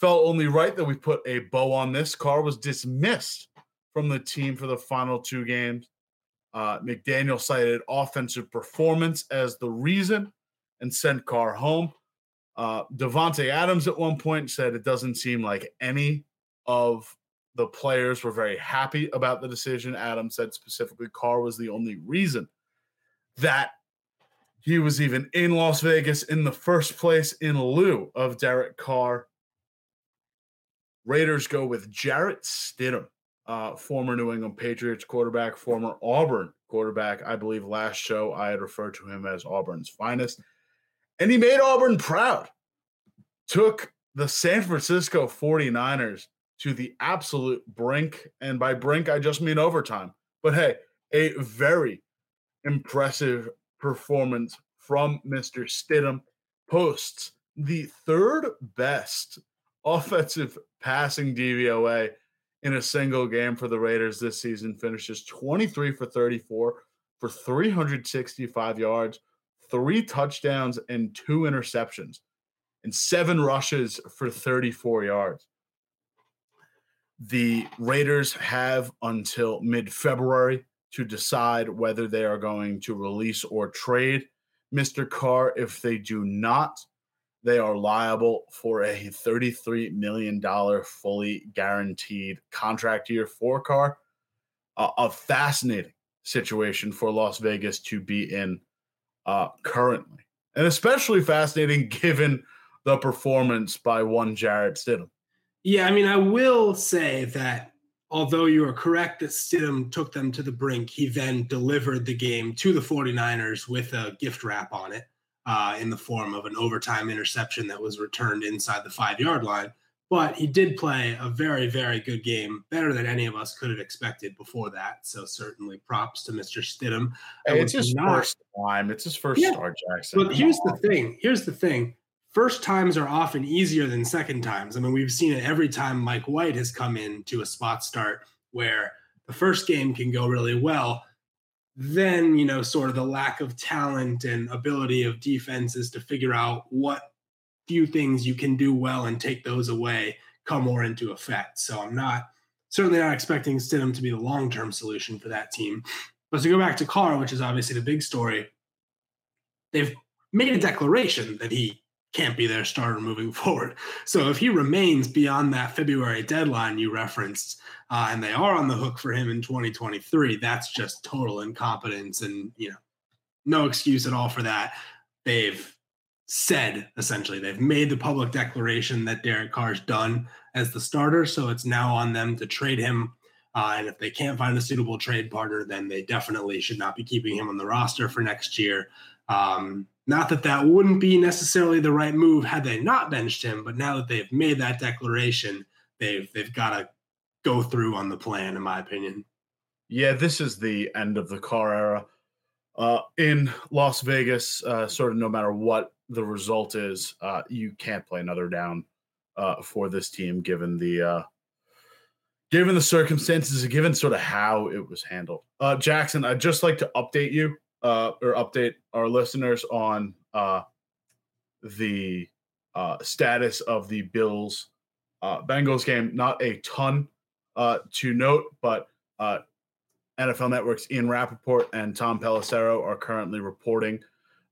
Felt only right that we put a bow on this. Carr was dismissed from the team for the final two games. Uh, McDaniel cited offensive performance as the reason and sent Carr home. Uh, Davante Adams at one point said it doesn't seem like any of the players were very happy about the decision. Adam said specifically Carr was the only reason that he was even in Las Vegas in the first place in lieu of Derek Carr. Raiders go with Jarrett Stidham, uh, former New England Patriots quarterback, former Auburn quarterback. I believe last show I had referred to him as Auburn's finest. And he made Auburn proud. Took the San Francisco 49ers to the absolute brink. And by brink, I just mean overtime. But hey, a very impressive performance from Mr. Stidham posts the third best offensive passing DVOA in a single game for the Raiders this season. Finishes 23 for 34 for 365 yards, three touchdowns, and two interceptions, and seven rushes for 34 yards. The Raiders have until mid February to decide whether they are going to release or trade Mr. Carr. If they do not, they are liable for a $33 million fully guaranteed contract year for Carr. Uh, a fascinating situation for Las Vegas to be in uh, currently. And especially fascinating given the performance by one Jarrett Stidham. Yeah, I mean, I will say that although you are correct that Stidham took them to the brink, he then delivered the game to the 49ers with a gift wrap on it uh, in the form of an overtime interception that was returned inside the five yard line. But he did play a very, very good game, better than any of us could have expected before that. So certainly props to Mr. Stidham. Hey, it's his not, first time. It's his first yeah, start, Jackson. But here's the thing. Here's the thing first times are often easier than second times. I mean, we've seen it every time Mike White has come in to a spot start where the first game can go really well. then you know sort of the lack of talent and ability of defenses to figure out what few things you can do well and take those away come more into effect. So I'm not certainly not expecting Stidham to be the long-term solution for that team. But to go back to Carr, which is obviously the big story, they've made a declaration that he can't be their starter moving forward. So if he remains beyond that February deadline you referenced, uh, and they are on the hook for him in 2023, that's just total incompetence and you know no excuse at all for that. They've said essentially they've made the public declaration that Derek Carr's done as the starter, so it's now on them to trade him. Uh, and if they can't find a suitable trade partner, then they definitely should not be keeping him on the roster for next year. Um, not that that wouldn't be necessarily the right move had they not benched him, but now that they've made that declaration, they've they've got to go through on the plan, in my opinion. Yeah, this is the end of the Carr era. Uh, in Las Vegas, uh, sort of no matter what the result is, uh, you can't play another down uh, for this team, given the uh, given the circumstances, given sort of how it was handled. Uh, Jackson, I'd just like to update you uh, or update our listeners on uh, the uh, status of the Bills uh, Bengals game. Not a ton uh, to note, but uh, NFL Network's Ian Rapoport and Tom Pelissero are currently reporting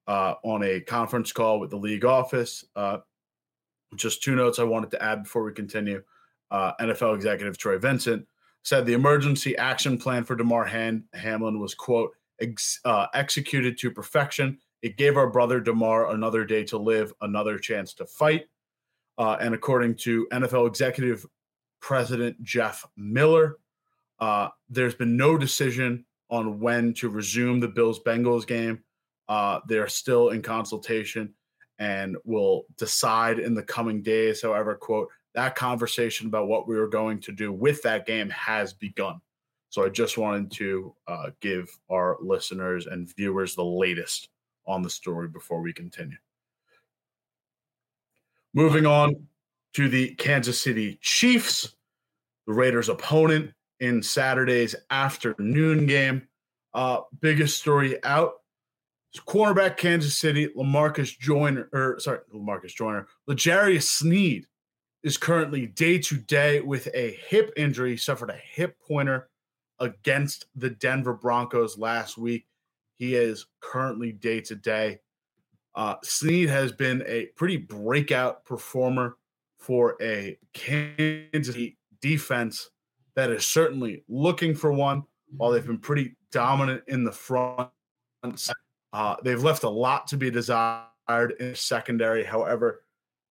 on a conference call with the league office. Just two notes I wanted to add before we continue. NFL executive Troy Vincent said the emergency action plan for Damar Han- Hamlin was, quote, ex- uh, executed to perfection. It gave our brother Damar another day to live, another chance to fight. Uh, and according to NFL executive president Jeff Miller, uh, there's been no decision on when to resume the Bills Bengals game. Uh, they're still in consultation and will decide in the coming days. However, quote, that conversation about what we were going to do with that game has begun. So I just wanted to uh, give our listeners and viewers the latest on the story before we continue. Moving on to the Kansas City Chiefs, the Raiders' opponent in Saturday's afternoon game. Uh, biggest story out cornerback Kansas City, Lamarcus Joyner, or sorry, Lamarcus Joyner, L'Jarius Sneed is currently day to day with a hip injury. He suffered a hip pointer against the Denver Broncos last week. He is currently day to day. Uh, Sneed has been a pretty breakout performer for a Kansas City defense that is certainly looking for one. While they've been pretty dominant in the front uh, they've left a lot to be desired in secondary. However,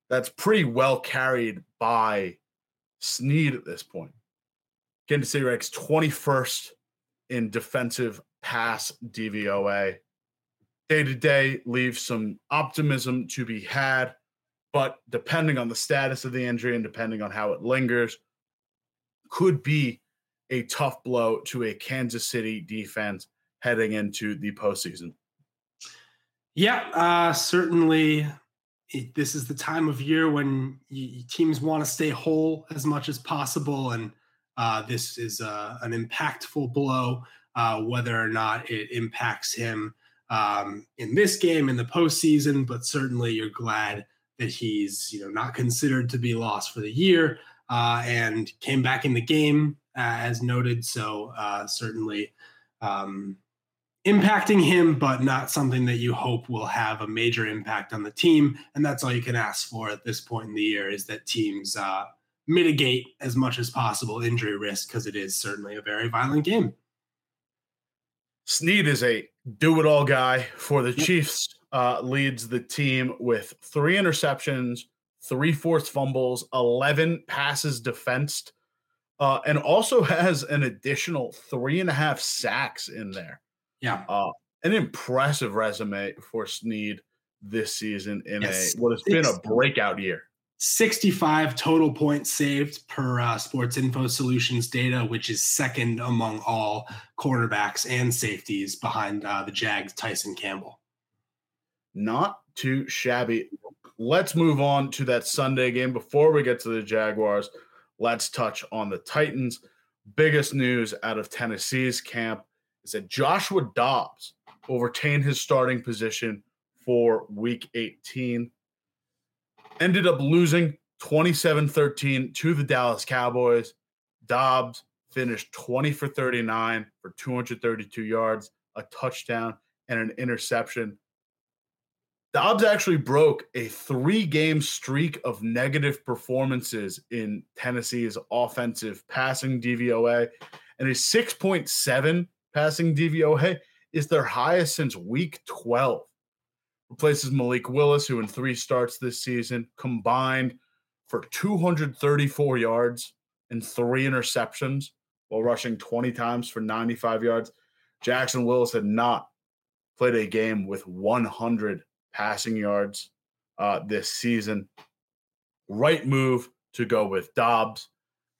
that's pretty well carried by Sneed at this point. Kansas City ranks 21st in defensive pass DVOA. Day to day leaves some optimism to be had, but depending on the status of the injury and depending on how it lingers, could be a tough blow to a Kansas City defense heading into the postseason. Yeah, uh, certainly. It, this is the time of year when teams want to stay whole as much as possible, and uh, this is uh, an impactful blow. Uh, whether or not it impacts him um, in this game in the postseason, but certainly you're glad that he's you know not considered to be lost for the year uh, and came back in the game as noted. So uh, certainly. Um, impacting him, but not something that you hope will have a major impact on the team. And that's all you can ask for at this point in the year is that teams uh, mitigate as much as possible injury risk because it is certainly a very violent game. Sneed is a do it all guy for the Chiefs, uh, leads the team with three interceptions, three forced fumbles, 11 passes defensed, uh, and also has an additional three and a half sacks in there. Yeah. Uh, an impressive resume for Sneed this season in yes. a what has been a breakout year. 65 total points saved per uh, Sports Info Solutions data, which is second among all cornerbacks and safeties behind uh, the Jags' Tyson Campbell. Not too shabby. Let's move on to that Sunday game. Before we get to the Jaguars, let's touch on the Titans. Biggest news out of Tennessee's camp is that Joshua Dobbs will retain his starting position for week 18. Ended up losing 27 13 to the Dallas Cowboys. Dobbs finished 20 for 39 for 232 yards, a touchdown, and an interception. Dobbs actually broke a three game streak of negative performances in Tennessee's offensive passing DVOA, and a 6.7 passing DVOA is their highest since week 12. Replaces Malik Willis, who in three starts this season combined for 234 yards and three interceptions while rushing 20 times for 95 yards. Jackson Willis had not played a game with 100 passing yards uh, this season. Right move to go with Dobbs.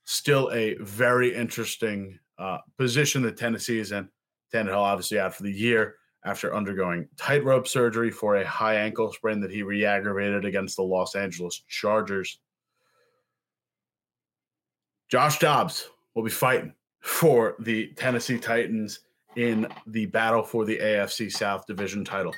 Still a very interesting uh, position that Tennessee is in. Tannehill obviously out for the year after undergoing tightrope surgery for a high ankle sprain that he re-aggravated against the Los Angeles Chargers. Josh Dobbs will be fighting for the Tennessee Titans in the battle for the AFC South Division title.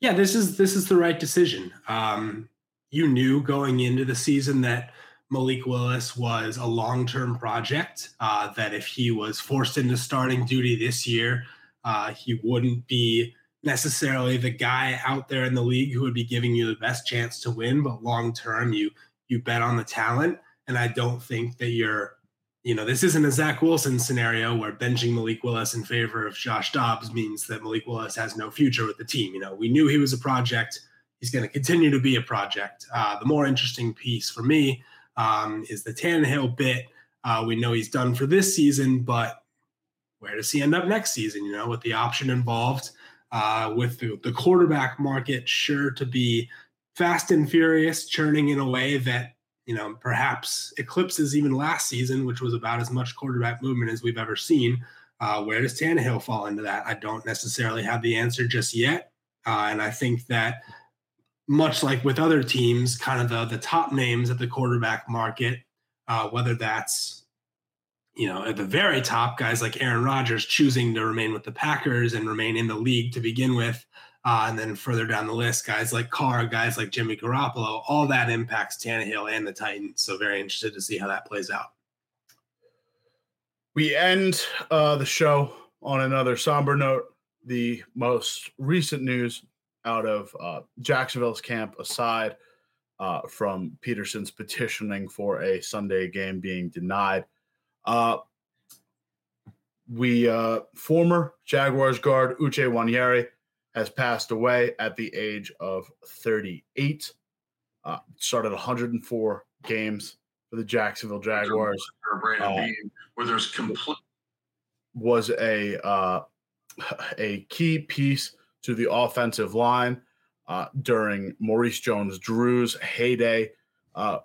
Yeah, this is this is the right decision. Um, you knew going into the season that Malik Willis was a long-term project. Uh, that if he was forced into starting duty this year, uh, he wouldn't be necessarily the guy out there in the league who would be giving you the best chance to win. But long term, you you bet on the talent, and I don't think that you're you know, this isn't a Zach Wilson scenario where benching Malik Willis in favor of Josh Dobbs means that Malik Willis has no future with the team. You know, we knew he was a project. He's going to continue to be a project. Uh, the more interesting piece for me um, is the Tannehill bit. Uh, we know he's done for this season, but where does he end up next season? You know, with the option involved, uh, with the, the quarterback market sure to be fast and furious, churning in a way that you know, perhaps eclipses even last season, which was about as much quarterback movement as we've ever seen. Uh, where does Tannehill fall into that? I don't necessarily have the answer just yet. Uh, and I think that much like with other teams, kind of the, the top names at the quarterback market, uh, whether that's, you know, at the very top, guys like Aaron Rodgers choosing to remain with the Packers and remain in the league to begin with, uh, and then further down the list, guys like Carr, guys like Jimmy Garoppolo, all that impacts Tannehill and the Titans. So very interested to see how that plays out. We end uh, the show on another somber note. The most recent news out of uh, Jacksonville's camp, aside uh, from Pederson's petitioning for a Sunday game being denied, uh, we uh, former Jaguars guard Uche Nwaneri has passed away at the age of 38. Uh, started 104 games for the Jacksonville Jaguars. Uh, where there's complete was a uh, a key piece to the offensive line uh, during Maurice Jones-Drew's heyday, uh,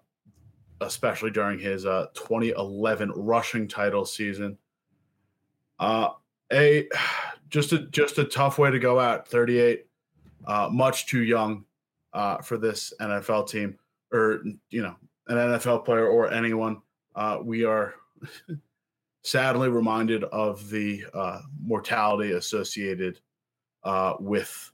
especially during his uh, 2011 rushing title season. Uh, a just a just a tough way to go out. 38, uh, much too young uh, for this NFL team, or you know, an NFL player or anyone. Uh, we are sadly reminded of the uh, mortality associated uh, with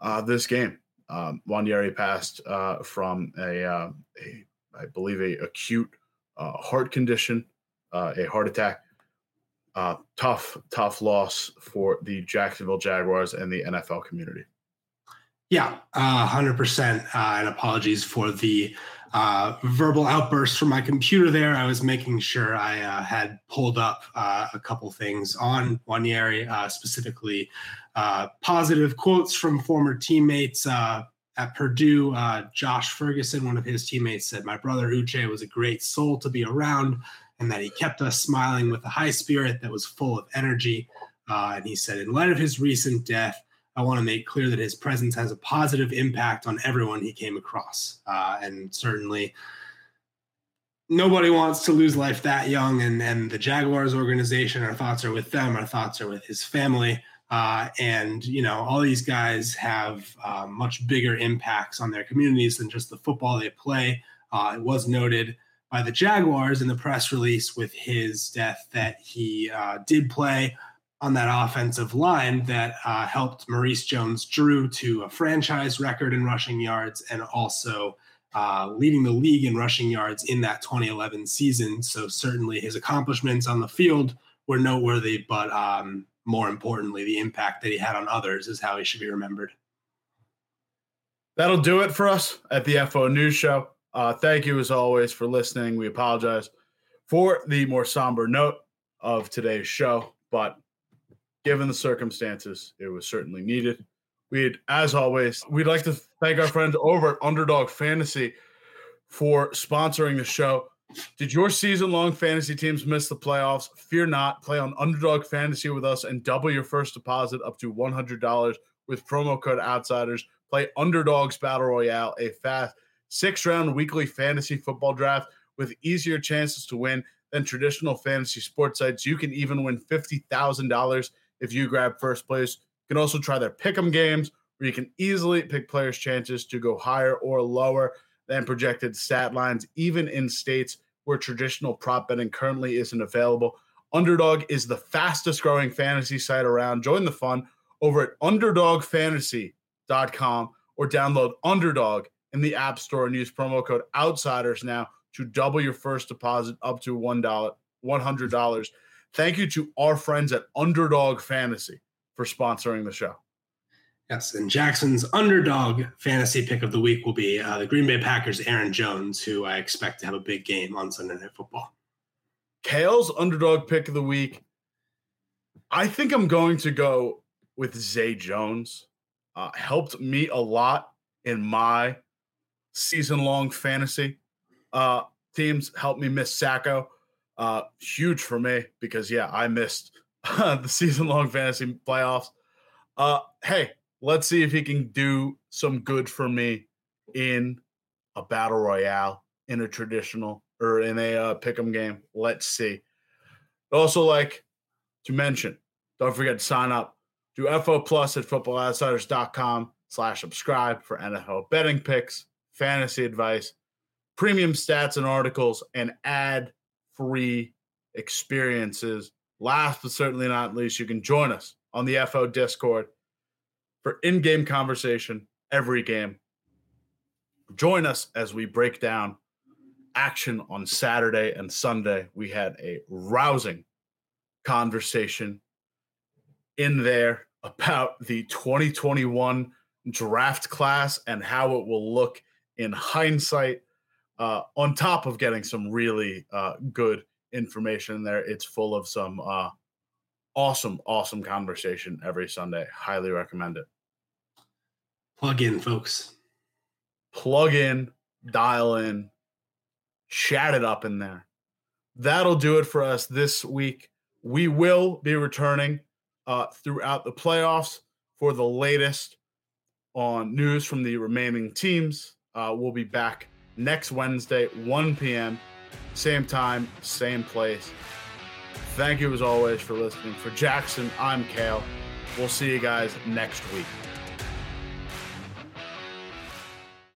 uh, this game. Um, Nwaneri passed uh, from a, uh, a, I believe, a acute uh, heart condition, uh, a heart attack uh, tough, tough loss for the Jacksonville Jaguars and the NFL community. Yeah, uh, 100%. Uh, and apologies for the uh, verbal outburst from my computer there. I was making sure I had pulled up a couple things on Nwaneri, uh, specifically positive quotes from former teammates. Uh, at Purdue, Josh Ferguson, one of his teammates, said, My brother Uche was a great soul to be around and that he kept us smiling with a high spirit that was full of energy. Uh, and he said, in light of his recent death, I want to make clear that his presence has a positive impact on everyone he came across. Uh, and certainly, nobody wants to lose life that young. And, and the Jaguars organization, our thoughts are with them, our thoughts are with his family. Uh, and, you know, all these guys have uh, much bigger impacts on their communities than just the football they play. Uh, it was noted by the Jaguars in the press release with his death that he uh, did play on that offensive line that uh, helped Maurice Jones Drew to a franchise record in rushing yards and also uh, leading the league in rushing yards in that 2011 season. So certainly his accomplishments on the field were noteworthy, but um, more importantly, the impact that he had on others is how he should be remembered. That'll do it for us at the FO News Show. Uh, thank you as always for listening. We apologize for the more somber note of today's show, but given the circumstances, it was certainly needed. We'd, as always, we'd like to thank our friends over at Underdog Fantasy for sponsoring the show. Did your season long fantasy teams miss the playoffs? Fear not. Play on Underdog Fantasy with us and double your first deposit up to $100 with promo code Outsiders. Play Underdogs Battle Royale, a fast six round weekly fantasy football draft with easier chances to win than traditional fantasy sports sites. You can even win $50,000 if you grab first place. You can also try their pick 'em games where you can easily pick players' chances to go higher or lower than projected stat lines, even in states where traditional prop betting currently isn't available. Underdog is the fastest growing fantasy site around. Join the fun over at underdogfantasy.com or download Underdog in the App Store and use promo code Outsiders now to double your first deposit up to $1, $100. Thank you to our friends at Underdog Fantasy for sponsoring the show. Yes, and Jackson's underdog fantasy pick of the week will be uh, the Green Bay Packers' Aaron Jones, who I expect to have a big game on Sunday Night Football. Cale's underdog pick of the week. I think I'm going to go with Zay Jones. Uh, helped me a lot in my season long fantasy. Uh, teams helped me miss Sacco. Uh, huge for me because, yeah, I missed the season long fantasy playoffs. Uh, hey, let's see if he can do some good for me in a battle royale, in a traditional or in a uh, pick'em game. Let's see. Also, like to mention, don't forget to sign up. Do FO Plus at footballoutsiders.com slash subscribe for NFL betting picks, fantasy advice, premium stats and articles, and ad free experiences. Last but certainly not least, you can join us on the FO Discord for in game conversation every game. Join us as we break down action on Saturday and Sunday. We had a rousing conversation in there about the 2021 draft class and how it will look in hindsight. Uh, on top of getting some really uh, good information in there, it's full of some uh, awesome, awesome conversation every Sunday. Highly recommend it. Plug in, folks. Plug in, dial in, chat it up in there. That'll do it for us this week. We will be returning uh, throughout the playoffs for the latest on news from the remaining teams. Uh, we'll be back next Wednesday, 1 p.m., same time, same place. Thank you as always for listening. For Jackson, I'm Cale. We'll see you guys next week.